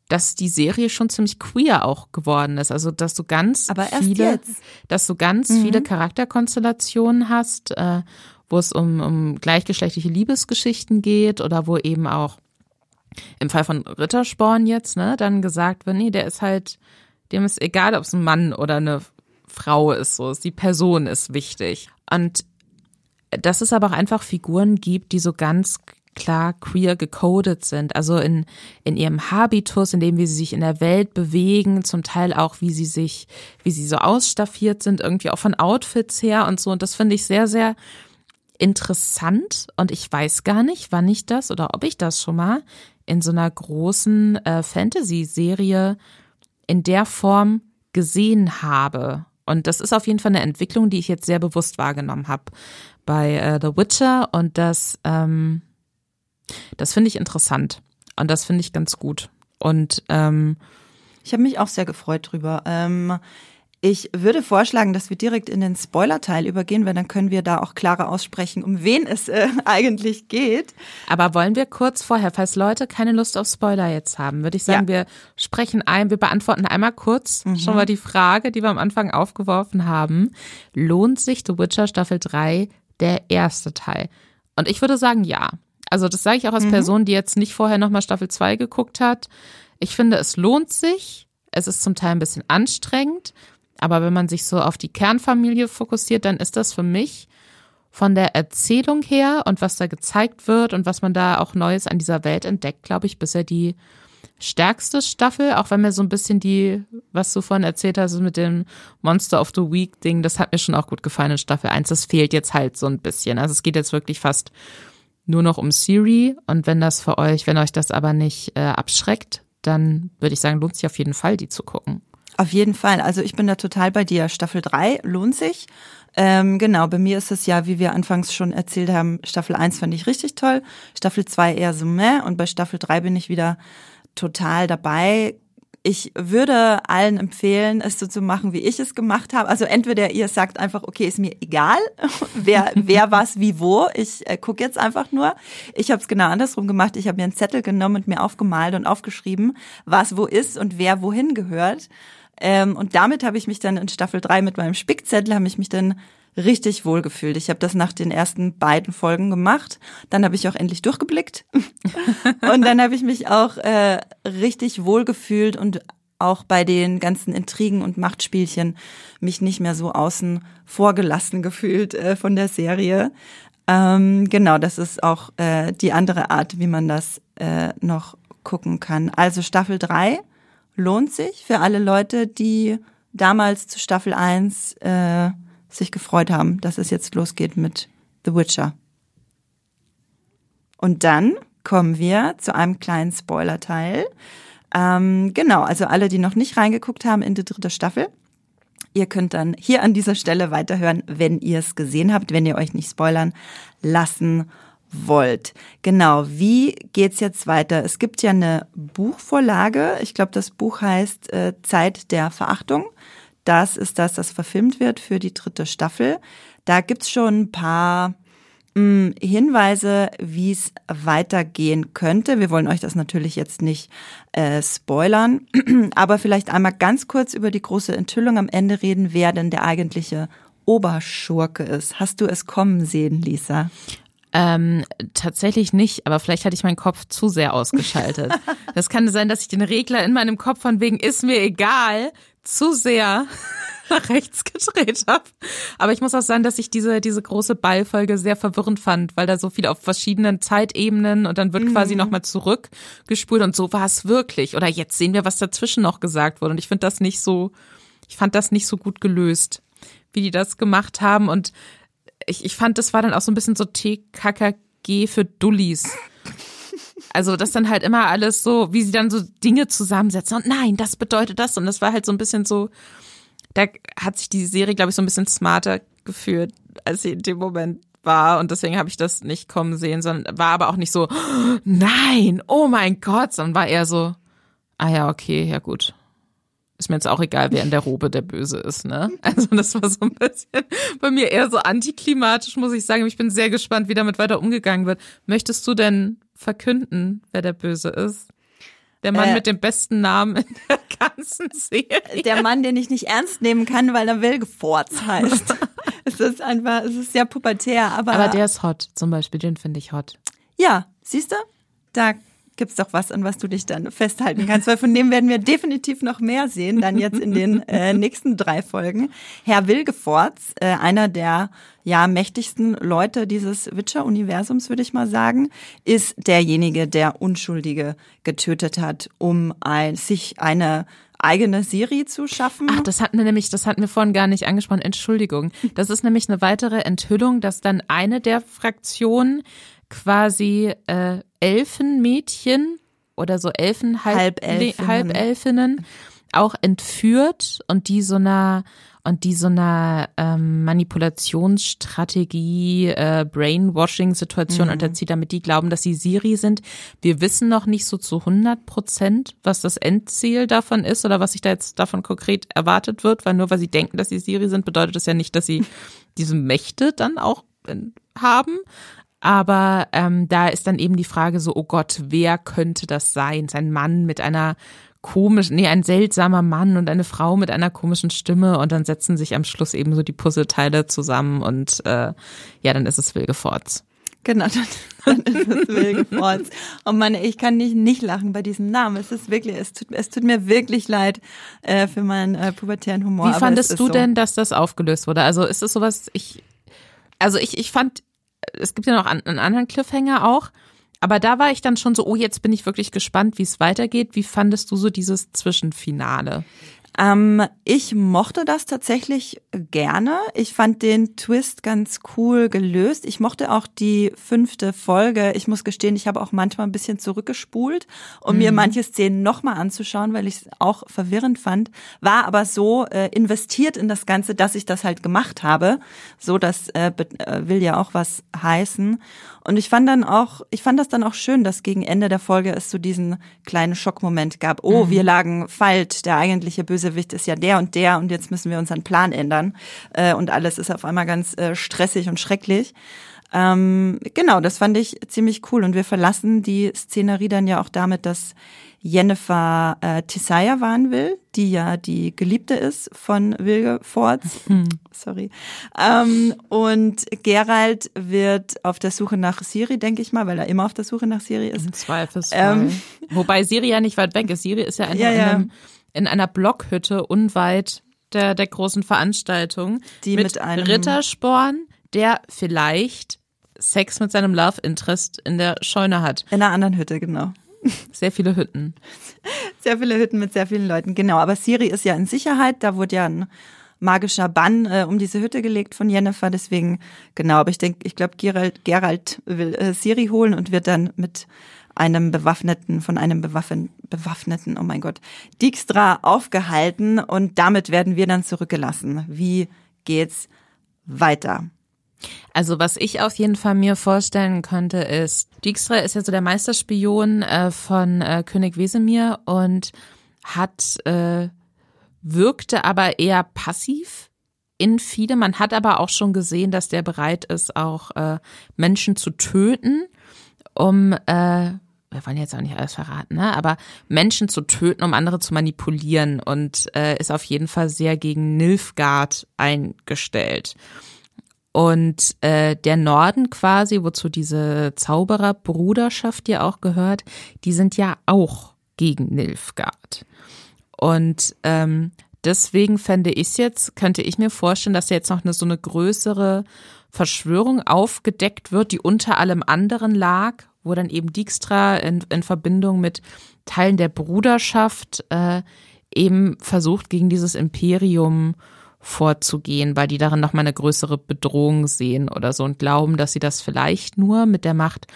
dass die Serie schon ziemlich queer auch geworden ist. Also dass du ganz Aber viele, dass du ganz mhm. viele Charakterkonstellationen hast, äh, wo es um, um gleichgeschlechtliche Liebesgeschichten geht oder wo eben auch im Fall von Rittersporn jetzt, ne, dann gesagt wird, nee, der ist halt, dem ist egal, ob es ein Mann oder eine Frau ist, so die Person ist wichtig. Und dass es aber auch einfach Figuren gibt, die so ganz klar queer gecodet sind, also in, in ihrem Habitus, in dem wie sie sich in der Welt bewegen, zum Teil auch wie sie sich, wie sie so ausstaffiert sind, irgendwie auch von Outfits her und so. Und das finde ich sehr, sehr interessant. Und ich weiß gar nicht, wann ich das oder ob ich das schon mal in so einer großen äh, Fantasy-Serie in der Form gesehen habe. Und das ist auf jeden Fall eine Entwicklung, die ich jetzt sehr bewusst wahrgenommen habe bei äh, The Witcher und das ähm, das finde ich interessant und das finde ich ganz gut. Und ähm, ich habe mich auch sehr gefreut drüber. Ähm, ich würde vorschlagen, dass wir direkt in den Spoiler-Teil übergehen, weil dann können wir da auch klarer aussprechen, um wen es äh, eigentlich geht. Aber wollen wir kurz vorher, falls Leute keine Lust auf Spoiler jetzt haben, würde ich sagen, ja. wir sprechen ein, wir beantworten einmal kurz mhm. schon mal die Frage, die wir am Anfang aufgeworfen haben. Lohnt sich The Witcher Staffel 3 der erste Teil? Und ich würde sagen, ja. Also das sage ich auch als Mhm. Person, die jetzt nicht vorher nochmal Staffel 2 geguckt hat. Ich finde, es lohnt sich. Es ist zum Teil ein bisschen anstrengend. Aber wenn man sich so auf die Kernfamilie fokussiert, dann ist das für mich von der Erzählung her und was da gezeigt wird und was man da auch Neues an dieser Welt entdeckt, glaube ich, bisher die stärkste Staffel, auch wenn mir so ein bisschen die, was du vorhin erzählt hast, mit dem Monster of the Week Ding, das hat mir schon auch gut gefallen in Staffel 1. Das fehlt jetzt halt so ein bisschen. Also es geht jetzt wirklich fast nur noch um Siri und wenn das für euch, wenn euch das aber nicht äh, abschreckt, dann würde ich sagen, lohnt sich auf jeden Fall, die zu gucken. Auf jeden Fall. Also ich bin da total bei dir. Staffel 3 lohnt sich. Ähm, genau, bei mir ist es ja, wie wir anfangs schon erzählt haben, Staffel 1 fand ich richtig toll, Staffel 2 eher so meh und bei Staffel 3 bin ich wieder total dabei. Ich würde allen empfehlen, es so zu machen, wie ich es gemacht habe. Also entweder ihr sagt einfach, okay, ist mir egal, wer, wer was wie wo. Ich äh, gucke jetzt einfach nur. Ich habe es genau andersrum gemacht. Ich habe mir einen Zettel genommen und mir aufgemalt und aufgeschrieben, was wo ist und wer wohin gehört. Ähm, und damit habe ich mich dann in Staffel 3 mit meinem Spickzettel, habe ich mich dann richtig wohl gefühlt. Ich habe das nach den ersten beiden Folgen gemacht. Dann habe ich auch endlich durchgeblickt. und dann habe ich mich auch äh, richtig wohl gefühlt und auch bei den ganzen Intrigen und Machtspielchen mich nicht mehr so außen vor gelassen gefühlt äh, von der Serie. Ähm, genau, das ist auch äh, die andere Art, wie man das äh, noch gucken kann. Also Staffel 3 lohnt sich für alle Leute, die damals zu Staffel 1 äh, sich gefreut haben, dass es jetzt losgeht mit The Witcher. Und dann kommen wir zu einem kleinen Spoilerteil. Ähm, genau, also alle, die noch nicht reingeguckt haben in die dritte Staffel, ihr könnt dann hier an dieser Stelle weiterhören, wenn ihr es gesehen habt, wenn ihr euch nicht spoilern lassen wollt. Genau, wie geht's jetzt weiter? Es gibt ja eine Buchvorlage. Ich glaube, das Buch heißt äh, Zeit der Verachtung. Das ist das, das verfilmt wird für die dritte Staffel. Da gibt's schon ein paar mh, Hinweise, wie es weitergehen könnte. Wir wollen euch das natürlich jetzt nicht äh, spoilern, aber vielleicht einmal ganz kurz über die große Enthüllung am Ende reden, wer denn der eigentliche Oberschurke ist. Hast du es kommen sehen, Lisa? Ähm, tatsächlich nicht, aber vielleicht hatte ich meinen Kopf zu sehr ausgeschaltet. Das kann sein, dass ich den Regler in meinem Kopf von wegen ist mir egal zu sehr nach rechts gedreht habe. Aber ich muss auch sagen, dass ich diese, diese große Ballfolge sehr verwirrend fand, weil da so viel auf verschiedenen Zeitebenen und dann wird Mhm. quasi nochmal zurückgespult und so war es wirklich. Oder jetzt sehen wir, was dazwischen noch gesagt wurde. Und ich finde das nicht so, ich fand das nicht so gut gelöst, wie die das gemacht haben. Und ich, ich fand, das war dann auch so ein bisschen so TKKG für Dullis. Also das dann halt immer alles so, wie sie dann so Dinge zusammensetzen und nein, das bedeutet das und das war halt so ein bisschen so, da hat sich die Serie, glaube ich, so ein bisschen smarter gefühlt, als sie in dem Moment war und deswegen habe ich das nicht kommen sehen, sondern war aber auch nicht so, "Oh, nein, oh mein Gott, sondern war eher so, ah ja, okay, ja gut. Ist mir jetzt auch egal, wer in der Robe der Böse ist, ne? Also das war so ein bisschen bei mir eher so antiklimatisch, muss ich sagen. Ich bin sehr gespannt, wie damit weiter umgegangen wird. Möchtest du denn verkünden, wer der Böse ist? Der Mann Äh. mit dem besten Namen in der ganzen Serie. Der Mann, den ich nicht ernst nehmen kann, weil er Wilgefortz heißt. es ist einfach, es ist sehr pubertär, aber, Aber der ist hot, zum Beispiel, den finde ich hot. ja, siehst du, da gibt's doch was, an was du dich dann festhalten kannst, weil von dem werden wir definitiv noch mehr sehen, dann jetzt in den äh, nächsten drei Folgen. Herr Wilgefortz, äh, einer der ja mächtigsten Leute dieses Witcher-Universums, würde ich mal sagen, ist derjenige, der Unschuldige getötet hat, um ein, sich eine eigene Serie zu schaffen. Ach, das hatten wir nämlich, das hatten wir vorhin gar nicht angesprochen. Entschuldigung. Das ist nämlich eine weitere Enthüllung, dass dann eine der Fraktionen quasi äh, Elfenmädchen oder so Elfen, Halbelfinnen. Halbelfinnen auch entführt und die so einer und die so einer ähm, Manipulationsstrategie, äh, Brainwashing-Situation unterzieht, damit die glauben, dass sie Siri sind. Wir wissen noch nicht so zu 100 Prozent, was das Endziel davon ist oder was sich da jetzt davon konkret erwartet wird, weil nur weil sie denken, dass sie Siri sind, bedeutet das ja nicht, dass sie diese Mächte dann auch äh, haben. Aber ähm, da ist dann eben die Frage so, oh Gott, wer könnte das sein? Sein Mann mit einer komischen, nee, ein seltsamer Mann und eine Frau mit einer komischen Stimme und dann setzen sich am Schluss eben so die Puzzleteile zusammen und äh, ja, dann ist es Wilgefortz. Genau, dann, dann ist es Wilgefortz. Und Mann, ich kann nicht nicht lachen bei diesem Namen. Es ist wirklich, es tut, es tut mir wirklich leid äh, für meinen äh, pubertären Humor. Wie fandest du so. denn, dass das aufgelöst wurde? Also ist es sowas, ich, also ich, ich fand, es gibt ja noch einen anderen Cliffhanger auch, aber da war ich dann schon so, oh, jetzt bin ich wirklich gespannt, wie es weitergeht. Wie fandest du so dieses Zwischenfinale? Ähm, ich mochte das tatsächlich gerne. Ich fand den Twist ganz cool gelöst. Ich mochte auch die fünfte Folge. Ich muss gestehen, ich habe auch manchmal ein bisschen zurückgespult, um mhm. mir manche Szenen nochmal anzuschauen, weil ich es auch verwirrend fand. War aber so äh, investiert in das Ganze, dass ich das halt gemacht habe. So, das äh, äh will ja auch was heißen. Und ich fand dann auch, ich fand das dann auch schön, dass gegen Ende der Folge es so diesen kleinen Schockmoment gab. Oh, mhm. wir lagen falsch. Der eigentliche Bösewicht ist ja der und der und jetzt müssen wir unseren Plan ändern. Äh, und alles ist auf einmal ganz äh, stressig und schrecklich. Ähm, genau, das fand ich ziemlich cool. Und wir verlassen die Szenerie dann ja auch damit, dass Jennifer äh, Tisaya waren will, die ja die Geliebte ist von Wilgefortz. Hm. Sorry. Ähm, und Gerald wird auf der Suche nach Siri, denke ich mal, weil er immer auf der Suche nach Siri ist. Im Zweifelsfall. Ähm, Wobei Siri ja nicht weit weg ist. Siri ist ja in, ja, ja. Einem, in einer Blockhütte unweit der, der großen Veranstaltung. Die mit, mit einem Rittersporn, der vielleicht Sex mit seinem Love Interest in der Scheune hat. In einer anderen Hütte, genau. Sehr viele Hütten. Sehr viele Hütten mit sehr vielen Leuten, genau. Aber Siri ist ja in Sicherheit. Da wurde ja ein magischer Bann äh, um diese Hütte gelegt von Jennifer. Deswegen, genau. Aber ich denke, ich glaube, Gerald, Gerald will äh, Siri holen und wird dann mit einem bewaffneten, von einem bewaffen, bewaffneten, oh mein Gott, Dijkstra aufgehalten und damit werden wir dann zurückgelassen. Wie geht's weiter? Also was ich auf jeden Fall mir vorstellen könnte, ist, Dijkstra ist ja so der Meisterspion äh, von äh, König Wesemir und hat äh, wirkte aber eher passiv in viele. Man hat aber auch schon gesehen, dass der bereit ist, auch äh, Menschen zu töten, um äh, wir wollen jetzt auch nicht alles verraten, ne? aber Menschen zu töten, um andere zu manipulieren und äh, ist auf jeden Fall sehr gegen Nilfgaard eingestellt. Und äh, der Norden quasi, wozu diese Zaubererbruderschaft ja auch gehört, die sind ja auch gegen Nilfgaard. Und ähm, deswegen fände ich jetzt, könnte ich mir vorstellen, dass jetzt noch eine so eine größere Verschwörung aufgedeckt wird, die unter allem anderen lag, wo dann eben Dijkstra in, in Verbindung mit Teilen der Bruderschaft äh, eben versucht, gegen dieses Imperium vorzugehen, weil die darin nochmal eine größere Bedrohung sehen oder so und glauben, dass sie das vielleicht nur mit der Macht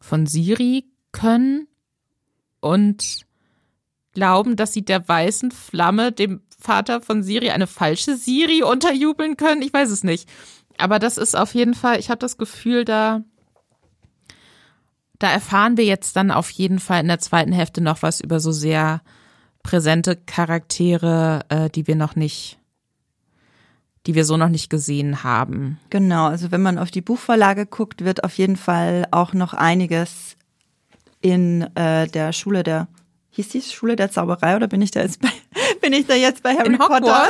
von Siri können und glauben, dass sie der weißen Flamme, dem Vater von Siri, eine falsche Siri unterjubeln können. Ich weiß es nicht. Aber das ist auf jeden Fall, ich habe das Gefühl, da, da erfahren wir jetzt dann auf jeden Fall in der zweiten Hälfte noch was über so sehr präsente Charaktere, äh, die wir noch nicht die wir so noch nicht gesehen haben. Genau, also wenn man auf die Buchvorlage guckt, wird auf jeden Fall auch noch einiges in äh, der Schule der hieß die Schule der Zauberei oder bin ich da jetzt bei bin ich da jetzt bei Harry in Potter?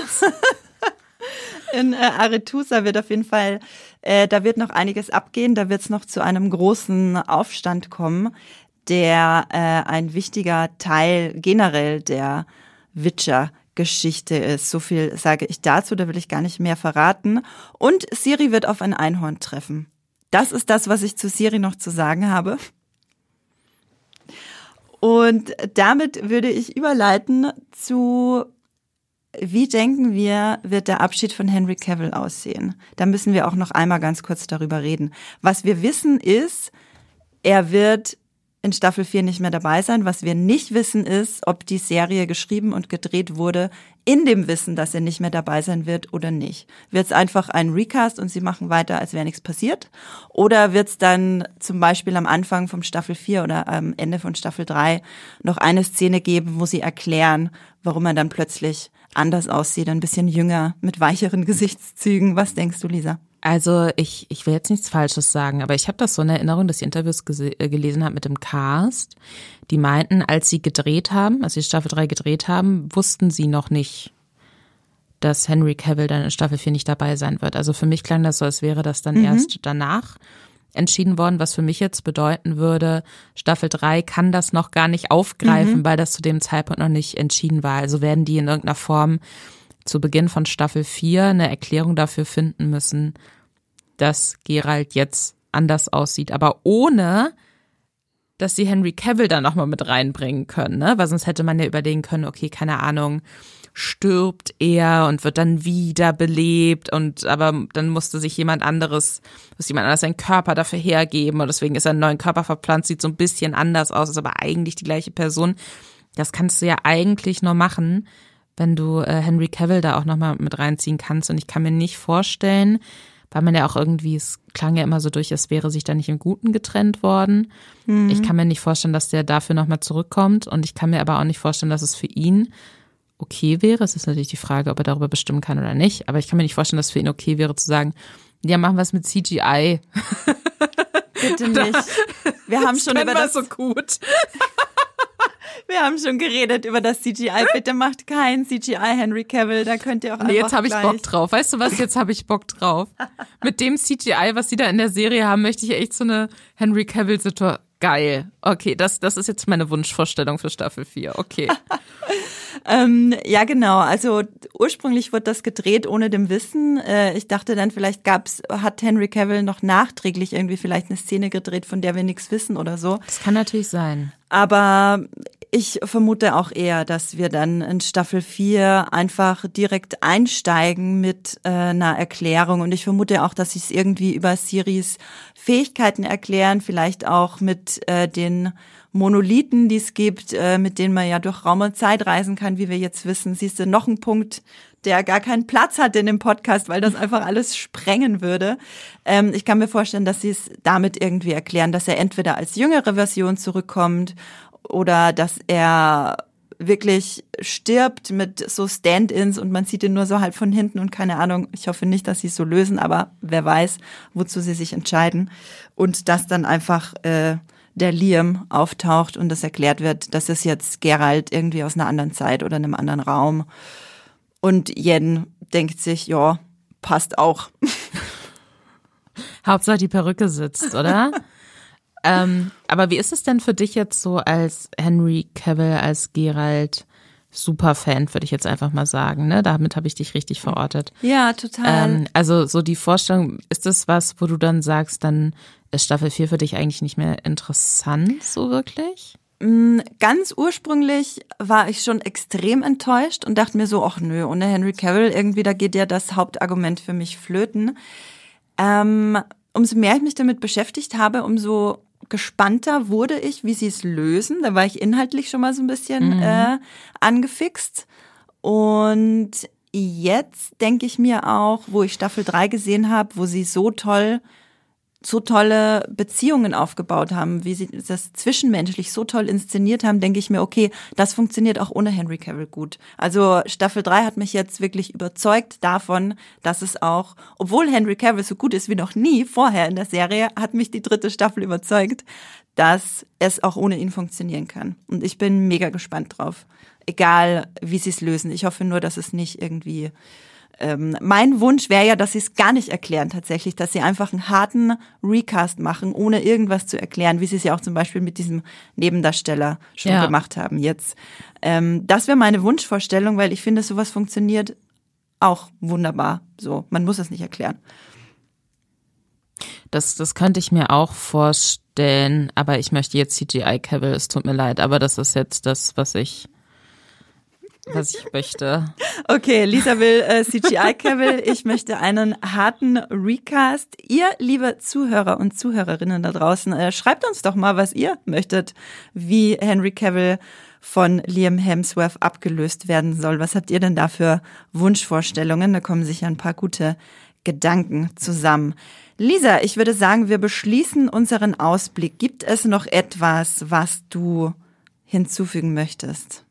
in äh, Aretusa wird auf jeden Fall äh, da wird noch einiges abgehen, da wird es noch zu einem großen Aufstand kommen, der äh, ein wichtiger Teil generell der Witcher Geschichte ist. So viel sage ich dazu, da will ich gar nicht mehr verraten. Und Siri wird auf ein Einhorn treffen. Das ist das, was ich zu Siri noch zu sagen habe. Und damit würde ich überleiten zu, wie denken wir, wird der Abschied von Henry Cavill aussehen? Da müssen wir auch noch einmal ganz kurz darüber reden. Was wir wissen ist, er wird in Staffel 4 nicht mehr dabei sein. Was wir nicht wissen ist, ob die Serie geschrieben und gedreht wurde in dem Wissen, dass er nicht mehr dabei sein wird oder nicht. Wird es einfach ein Recast und sie machen weiter, als wäre nichts passiert? Oder wird es dann zum Beispiel am Anfang von Staffel 4 oder am Ende von Staffel 3 noch eine Szene geben, wo sie erklären, warum er dann plötzlich anders aussieht, ein bisschen jünger, mit weicheren Gesichtszügen? Was denkst du, Lisa? Also ich, ich will jetzt nichts Falsches sagen, aber ich habe das so in Erinnerung, dass ich Interviews äh, gelesen habe mit dem Cast. Die meinten, als sie gedreht haben, als sie Staffel 3 gedreht haben, wussten sie noch nicht, dass Henry Cavill dann in Staffel 4 nicht dabei sein wird. Also für mich klang das so, als wäre das dann mhm. erst danach entschieden worden, was für mich jetzt bedeuten würde, Staffel 3 kann das noch gar nicht aufgreifen, mhm. weil das zu dem Zeitpunkt noch nicht entschieden war. Also werden die in irgendeiner Form zu Beginn von Staffel 4 eine Erklärung dafür finden müssen, dass Gerald jetzt anders aussieht, aber ohne dass sie Henry Cavill da nochmal mit reinbringen können, ne? Weil sonst hätte man ja überlegen können, okay, keine Ahnung, stirbt er und wird dann wiederbelebt und aber dann musste sich jemand anderes, muss jemand anderes seinen Körper dafür hergeben und deswegen ist er einen neuen Körper verpflanzt, sieht so ein bisschen anders aus, ist aber eigentlich die gleiche Person. Das kannst du ja eigentlich nur machen, wenn du äh, Henry Cavill da auch nochmal mit reinziehen kannst und ich kann mir nicht vorstellen, weil man ja auch irgendwie, es klang ja immer so durch, es wäre sich da nicht im Guten getrennt worden. Mhm. Ich kann mir nicht vorstellen, dass der dafür nochmal zurückkommt und ich kann mir aber auch nicht vorstellen, dass es für ihn okay wäre. Es ist natürlich die Frage, ob er darüber bestimmen kann oder nicht. Aber ich kann mir nicht vorstellen, dass es für ihn okay wäre zu sagen, ja, machen wir es mit CGI. Bitte nicht. Wir haben schon über das so gut. Wir haben schon geredet über das CGI. Bitte macht kein CGI Henry Cavill, da könnt ihr auch nee, jetzt habe ich Bock drauf. Weißt du was, jetzt habe ich Bock drauf. Mit dem CGI, was sie da in der Serie haben, möchte ich echt so eine Henry Cavill Situation Geil. Okay, das, das ist jetzt meine Wunschvorstellung für Staffel 4. Okay. ähm, ja, genau. Also ursprünglich wurde das gedreht ohne dem Wissen. Äh, ich dachte dann, vielleicht gab's, hat Henry Cavill noch nachträglich irgendwie vielleicht eine Szene gedreht, von der wir nichts wissen oder so. Das kann natürlich sein. Aber ich vermute auch eher, dass wir dann in Staffel 4 einfach direkt einsteigen mit äh, einer Erklärung. Und ich vermute auch, dass sie es irgendwie über Siris Fähigkeiten erklären, vielleicht auch mit äh, den Monolithen, die es gibt, äh, mit denen man ja durch Raum und Zeit reisen kann, wie wir jetzt wissen. Siehst du, noch ein Punkt, der gar keinen Platz hat in dem Podcast, weil das einfach alles sprengen würde. Ähm, ich kann mir vorstellen, dass sie es damit irgendwie erklären, dass er entweder als jüngere Version zurückkommt oder dass er wirklich stirbt mit so Stand-ins und man sieht ihn nur so halb von hinten und keine Ahnung. Ich hoffe nicht, dass sie es so lösen, aber wer weiß, wozu sie sich entscheiden. Und dass dann einfach äh, der Liam auftaucht und das erklärt wird, dass es jetzt Gerald irgendwie aus einer anderen Zeit oder einem anderen Raum. Und Jen denkt sich, ja, passt auch. Hauptsache die Perücke sitzt, oder? Ähm, aber wie ist es denn für dich jetzt so als Henry Cavill, als Gerald? Superfan, würde ich jetzt einfach mal sagen. Ne? Damit habe ich dich richtig verortet. Ja, total. Ähm, also so die Vorstellung, ist das was, wo du dann sagst, dann ist Staffel 4 für dich eigentlich nicht mehr interessant, so wirklich? Mm, ganz ursprünglich war ich schon extrem enttäuscht und dachte mir so, ach nö, ohne Henry Cavill irgendwie, da geht ja das Hauptargument für mich flöten. Ähm, umso mehr ich mich damit beschäftigt habe, umso gespannter wurde ich, wie sie es lösen. Da war ich inhaltlich schon mal so ein bisschen mhm. äh, angefixt. Und jetzt denke ich mir auch, wo ich Staffel 3 gesehen habe, wo sie so toll so tolle Beziehungen aufgebaut haben, wie sie das zwischenmenschlich so toll inszeniert haben, denke ich mir, okay, das funktioniert auch ohne Henry Cavill gut. Also Staffel 3 hat mich jetzt wirklich überzeugt davon, dass es auch, obwohl Henry Cavill so gut ist wie noch nie vorher in der Serie, hat mich die dritte Staffel überzeugt, dass es auch ohne ihn funktionieren kann. Und ich bin mega gespannt drauf. Egal, wie sie es lösen. Ich hoffe nur, dass es nicht irgendwie ähm, mein Wunsch wäre ja, dass sie es gar nicht erklären tatsächlich, dass sie einfach einen harten Recast machen, ohne irgendwas zu erklären, wie sie es ja auch zum Beispiel mit diesem Nebendarsteller schon ja. gemacht haben jetzt. Ähm, das wäre meine Wunschvorstellung, weil ich finde, sowas funktioniert auch wunderbar. So, man muss es nicht erklären. Das, das könnte ich mir auch vorstellen, aber ich möchte jetzt CGI Cavill, es tut mir leid, aber das ist jetzt das, was ich was ich möchte. Okay, Lisa will äh, CGI Cavill. Ich möchte einen harten Recast. Ihr, liebe Zuhörer und Zuhörerinnen da draußen, äh, schreibt uns doch mal, was ihr möchtet, wie Henry Cavill von Liam Hemsworth abgelöst werden soll. Was habt ihr denn da für Wunschvorstellungen? Da kommen sicher ein paar gute Gedanken zusammen. Lisa, ich würde sagen, wir beschließen unseren Ausblick. Gibt es noch etwas, was du hinzufügen möchtest?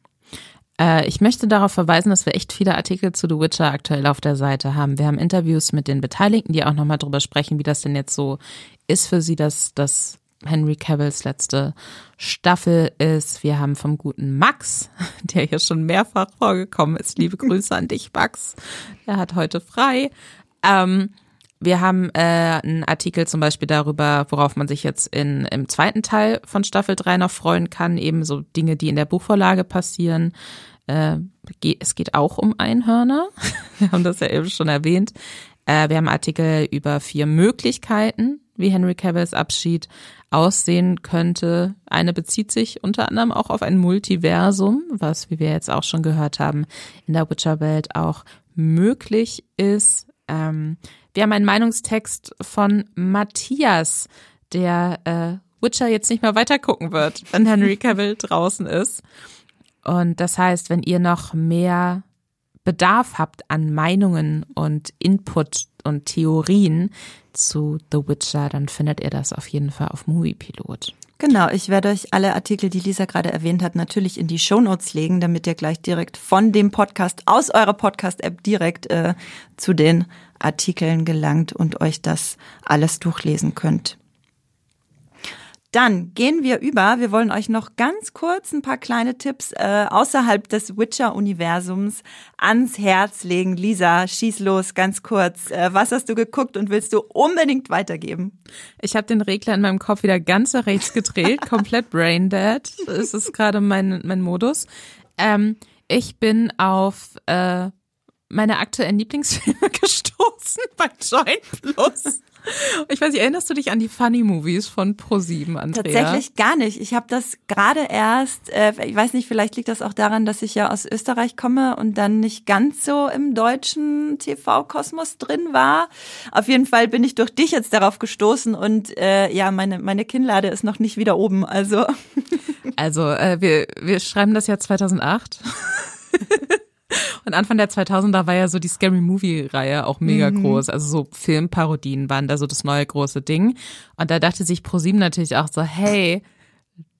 Äh, ich möchte darauf verweisen, dass wir echt viele Artikel zu The Witcher aktuell auf der Seite haben. Wir haben Interviews mit den Beteiligten, die auch nochmal drüber sprechen, wie das denn jetzt so ist für sie, dass das Henry Cavills letzte Staffel ist. Wir haben vom guten Max, der hier schon mehrfach vorgekommen ist. Liebe Grüße an dich, Max. Er hat heute frei. Ähm, wir haben äh, einen Artikel zum Beispiel darüber, worauf man sich jetzt in, im zweiten Teil von Staffel 3 noch freuen kann, eben so Dinge, die in der Buchvorlage passieren. Äh, es geht auch um Einhörner. Wir haben das ja eben schon erwähnt. Äh, wir haben Artikel über vier Möglichkeiten, wie Henry Cavills Abschied aussehen könnte. Eine bezieht sich unter anderem auch auf ein Multiversum, was, wie wir jetzt auch schon gehört haben, in der Witcher-Welt auch möglich ist. Ähm, wir haben einen Meinungstext von Matthias, der äh, Witcher jetzt nicht mehr weitergucken wird, wenn Henry Cavill draußen ist. Und das heißt, wenn ihr noch mehr Bedarf habt an Meinungen und Input und Theorien zu The Witcher, dann findet ihr das auf jeden Fall auf Moviepilot. Genau, ich werde euch alle Artikel, die Lisa gerade erwähnt hat, natürlich in die Shownotes legen, damit ihr gleich direkt von dem Podcast aus eurer Podcast-App direkt äh, zu den Artikeln gelangt und euch das alles durchlesen könnt. Dann gehen wir über. Wir wollen euch noch ganz kurz ein paar kleine Tipps äh, außerhalb des Witcher-Universums ans Herz legen. Lisa, schieß los, ganz kurz. Äh, was hast du geguckt und willst du unbedingt weitergeben? Ich habe den Regler in meinem Kopf wieder ganz nach rechts gedreht, komplett brain dead. Das ist gerade mein, mein Modus. Ähm, ich bin auf äh, meine aktuellen Lieblingsfilme gestoßen bei Join Plus. Ich weiß nicht, erinnerst du dich an die Funny Movies von Pro7, Andrea? Tatsächlich gar nicht. Ich habe das gerade erst, äh, ich weiß nicht, vielleicht liegt das auch daran, dass ich ja aus Österreich komme und dann nicht ganz so im deutschen TV-Kosmos drin war. Auf jeden Fall bin ich durch dich jetzt darauf gestoßen und äh, ja, meine, meine Kinnlade ist noch nicht wieder oben. Also, also äh, wir, wir schreiben das Jahr 2008. Und Anfang der 2000er war ja so die Scary Movie-Reihe auch mega mhm. groß. Also so Filmparodien waren da so das neue große Ding. Und da dachte sich ProSieben natürlich auch so, hey,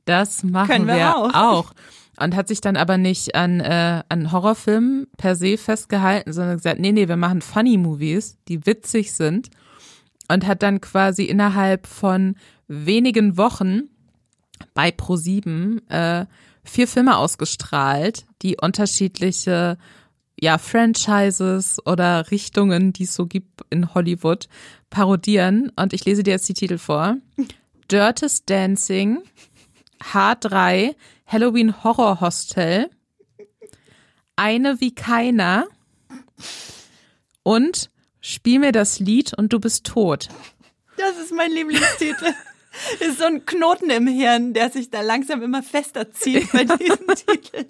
das machen wir, wir auch. auch. Und hat sich dann aber nicht an, äh, an Horrorfilmen per se festgehalten, sondern gesagt, nee, nee, wir machen Funny Movies, die witzig sind. Und hat dann quasi innerhalb von wenigen Wochen bei ProSieben äh, vier Filme ausgestrahlt, die unterschiedliche ja, Franchises oder Richtungen, die es so gibt in Hollywood, parodieren. Und ich lese dir jetzt die Titel vor. Dirtest Dancing, H3, Halloween Horror Hostel, Eine wie keiner und Spiel mir das Lied und du bist tot. Das ist mein Lieblingstitel. ist so ein Knoten im Hirn, der sich da langsam immer fester zieht bei diesen Titeln.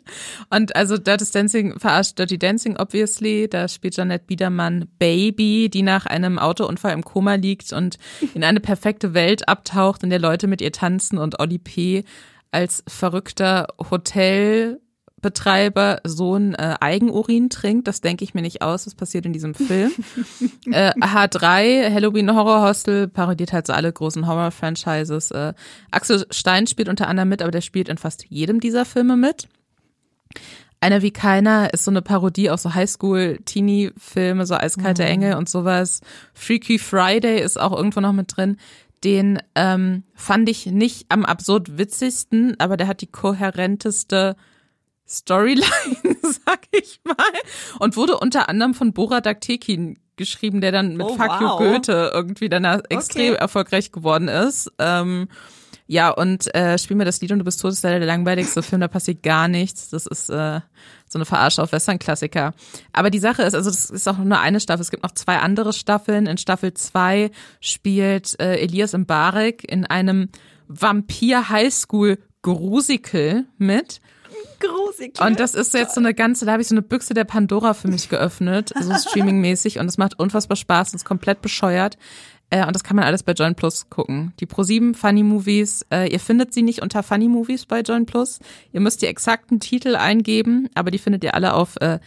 Und also Dirty Dancing verarscht Dirty Dancing obviously. Da spielt Janette Biedermann Baby, die nach einem Autounfall im Koma liegt und in eine perfekte Welt abtaucht, in der Leute mit ihr tanzen und Oli P. als verrückter Hotel Betreiber Sohn äh, Eigenurin trinkt. Das denke ich mir nicht aus. Das passiert in diesem Film. äh, H3, Halloween Horror Hostel, parodiert halt so alle großen Horror-Franchises. Äh, Axel Stein spielt unter anderem mit, aber der spielt in fast jedem dieser Filme mit. Einer wie keiner ist so eine Parodie auf so Highschool-Teenie-Filme, so Eiskalte mhm. Engel und sowas. Freaky Friday ist auch irgendwo noch mit drin. Den ähm, fand ich nicht am absurd witzigsten, aber der hat die kohärenteste Storyline, sag ich mal. Und wurde unter anderem von Bora Daktekin geschrieben, der dann mit oh, Fuck wow. You Goethe irgendwie danach okay. extrem erfolgreich geworden ist. Ähm, ja, und äh, Spiel mir das Lied und du bist tot ist leider der langweiligste Film, da passiert gar nichts. Das ist äh, so eine Verarsche auf Western-Klassiker. Aber die Sache ist, also das ist auch nur eine Staffel. Es gibt noch zwei andere Staffeln. In Staffel zwei spielt äh, Elias Mbarek in einem Vampir-Highschool-Grusical mit Gruselig. Und das ist jetzt so eine ganze, da habe ich so eine Büchse der Pandora für mich geöffnet, so streamingmäßig und es macht unfassbar Spaß und ist komplett bescheuert. Äh, und das kann man alles bei Join Plus gucken. Die Pro7 Funny Movies, äh, ihr findet sie nicht unter Funny Movies bei Join Plus. Ihr müsst die exakten Titel eingeben, aber die findet ihr alle auf äh,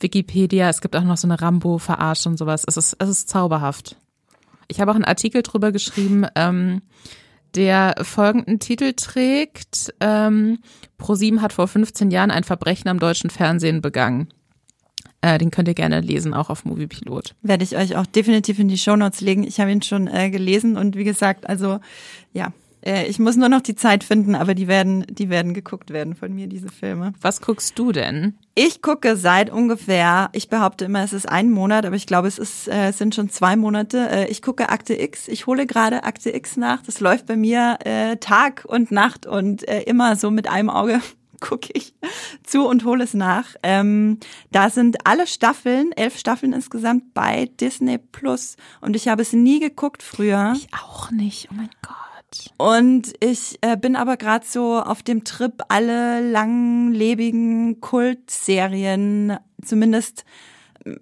Wikipedia. Es gibt auch noch so eine Rambo-Verarsche und sowas. Es ist, es ist zauberhaft. Ich habe auch einen Artikel drüber geschrieben, ähm, der folgenden Titel trägt. Ähm, ProSieben hat vor 15 Jahren ein Verbrechen am deutschen Fernsehen begangen. Äh, den könnt ihr gerne lesen, auch auf Moviepilot. Werde ich euch auch definitiv in die Shownotes legen. Ich habe ihn schon äh, gelesen und wie gesagt, also ja, äh, ich muss nur noch die Zeit finden, aber die werden, die werden geguckt werden von mir, diese Filme. Was guckst du denn? Ich gucke seit ungefähr, ich behaupte immer, es ist ein Monat, aber ich glaube, es ist, äh, sind schon zwei Monate. Äh, ich gucke Akte X. Ich hole gerade Akte X nach. Das läuft bei mir äh, Tag und Nacht und äh, immer so mit einem Auge gucke ich zu und hole es nach. Ähm, da sind alle Staffeln, elf Staffeln insgesamt bei Disney Plus und ich habe es nie geguckt früher. Ich auch nicht. Oh mein Gott. Und ich äh, bin aber gerade so auf dem Trip, alle langlebigen Kultserien zumindest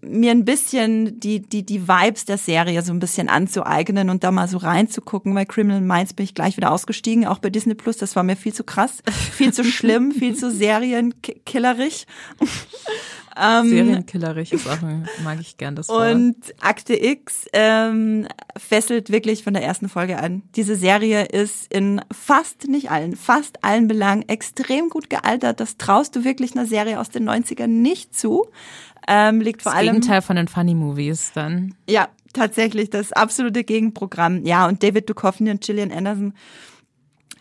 mir ein bisschen die, die, die Vibes der Serie so ein bisschen anzueignen und da mal so reinzugucken. Bei Criminal Minds bin ich gleich wieder ausgestiegen, auch bei Disney Plus. Das war mir viel zu krass, viel zu schlimm, viel zu serienkillerig. Ähm, Serienkillerig ist auch, mag ich gern das Wort. Und Akte X ähm, fesselt wirklich von der ersten Folge an. Diese Serie ist in fast, nicht allen, fast allen Belangen extrem gut gealtert. Das traust du wirklich einer Serie aus den 90ern nicht zu. Ähm, liegt vor das allem. Gegenteil von den Funny Movies dann. Ja, tatsächlich das absolute Gegenprogramm. Ja, und David Duchovny und Gillian Anderson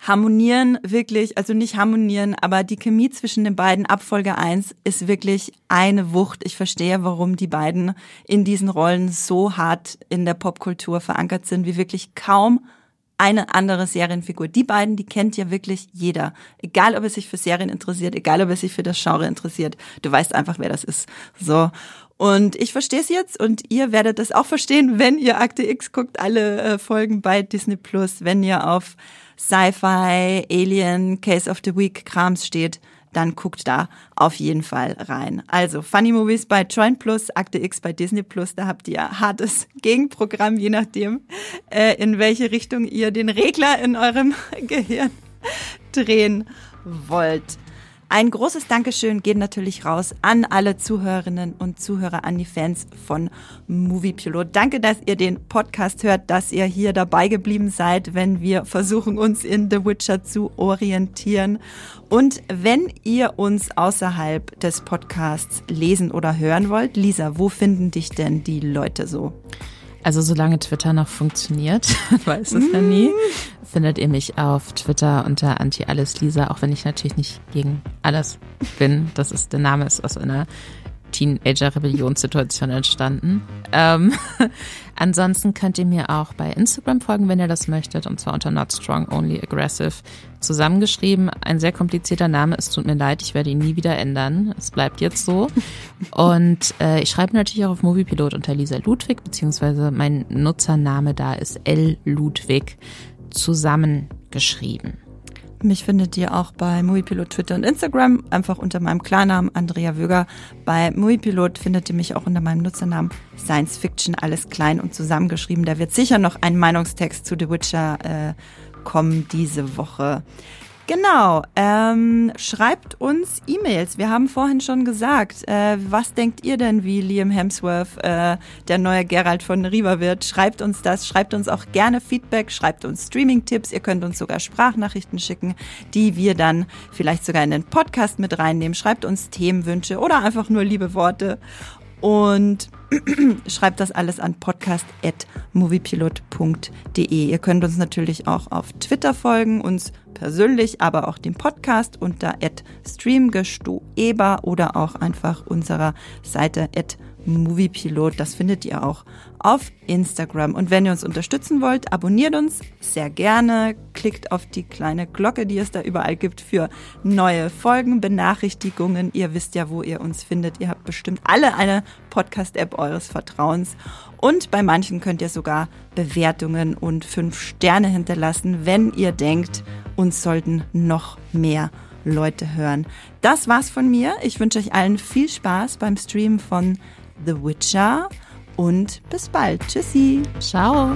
harmonieren wirklich, also nicht harmonieren, aber die Chemie zwischen den beiden ab Folge 1 ist wirklich eine Wucht. Ich verstehe, warum die beiden in diesen Rollen so hart in der Popkultur verankert sind, wie wirklich kaum eine andere Serienfigur. Die beiden, die kennt ja wirklich jeder. Egal, ob er sich für Serien interessiert, egal, ob er sich für das Genre interessiert. Du weißt einfach, wer das ist. So. Und ich verstehe es jetzt und ihr werdet es auch verstehen, wenn ihr Akte X guckt, alle äh, Folgen bei Disney Plus, wenn ihr auf Sci-Fi, Alien, Case of the Week Krams steht, dann guckt da auf jeden Fall rein. Also Funny Movies bei Join Plus, Akte X bei Disney Plus, da habt ihr hartes Gegenprogramm, je nachdem, äh, in welche Richtung ihr den Regler in eurem Gehirn drehen wollt. Ein großes Dankeschön geht natürlich raus an alle Zuhörerinnen und Zuhörer, an die Fans von Movie Pilot. Danke, dass ihr den Podcast hört, dass ihr hier dabei geblieben seid, wenn wir versuchen, uns in The Witcher zu orientieren. Und wenn ihr uns außerhalb des Podcasts lesen oder hören wollt, Lisa, wo finden dich denn die Leute so? Also solange Twitter noch funktioniert, weiß es ja nie, findet ihr mich auf Twitter unter anti-alles-lisa, auch wenn ich natürlich nicht gegen alles bin. Das ist, der Name ist aus einer Teenager-Rebellionssituation entstanden. Ähm, ansonsten könnt ihr mir auch bei Instagram folgen, wenn ihr das möchtet, und zwar unter Not Strong Only Aggressive zusammengeschrieben. Ein sehr komplizierter Name, es tut mir leid, ich werde ihn nie wieder ändern. Es bleibt jetzt so. Und äh, ich schreibe natürlich auch auf Moviepilot unter Lisa Ludwig, beziehungsweise mein Nutzername da ist L Ludwig zusammengeschrieben. Mich findet ihr auch bei Moviepilot Twitter und Instagram, einfach unter meinem Klarnamen Andrea Wöger. Bei Moviepilot findet ihr mich auch unter meinem Nutzernamen Science Fiction, alles klein und zusammengeschrieben. Da wird sicher noch ein Meinungstext zu The Witcher äh, kommen diese Woche. Genau, ähm, schreibt uns E-Mails. Wir haben vorhin schon gesagt, äh, was denkt ihr denn, wie Liam Hemsworth äh, der neue Geralt von Riva wird? Schreibt uns das, schreibt uns auch gerne Feedback, schreibt uns Streaming-Tipps. Ihr könnt uns sogar Sprachnachrichten schicken, die wir dann vielleicht sogar in den Podcast mit reinnehmen. Schreibt uns Themenwünsche oder einfach nur liebe Worte und schreibt das alles an podcast.moviepilot.de. Ihr könnt uns natürlich auch auf Twitter folgen, uns persönlich, aber auch dem Podcast unter streamgestoeber oder auch einfach unserer Seite Moviepilot. Das findet ihr auch auf Instagram. Und wenn ihr uns unterstützen wollt, abonniert uns sehr gerne. Klickt auf die kleine Glocke, die es da überall gibt für neue Folgen, Benachrichtigungen. Ihr wisst ja, wo ihr uns findet. Ihr habt bestimmt alle eine Podcast-App eures Vertrauens. Und bei manchen könnt ihr sogar Bewertungen und fünf Sterne hinterlassen, wenn ihr denkt, uns sollten noch mehr Leute hören. Das war's von mir. Ich wünsche euch allen viel Spaß beim Stream von The Witcher und bis bald. Tschüssi. Ciao.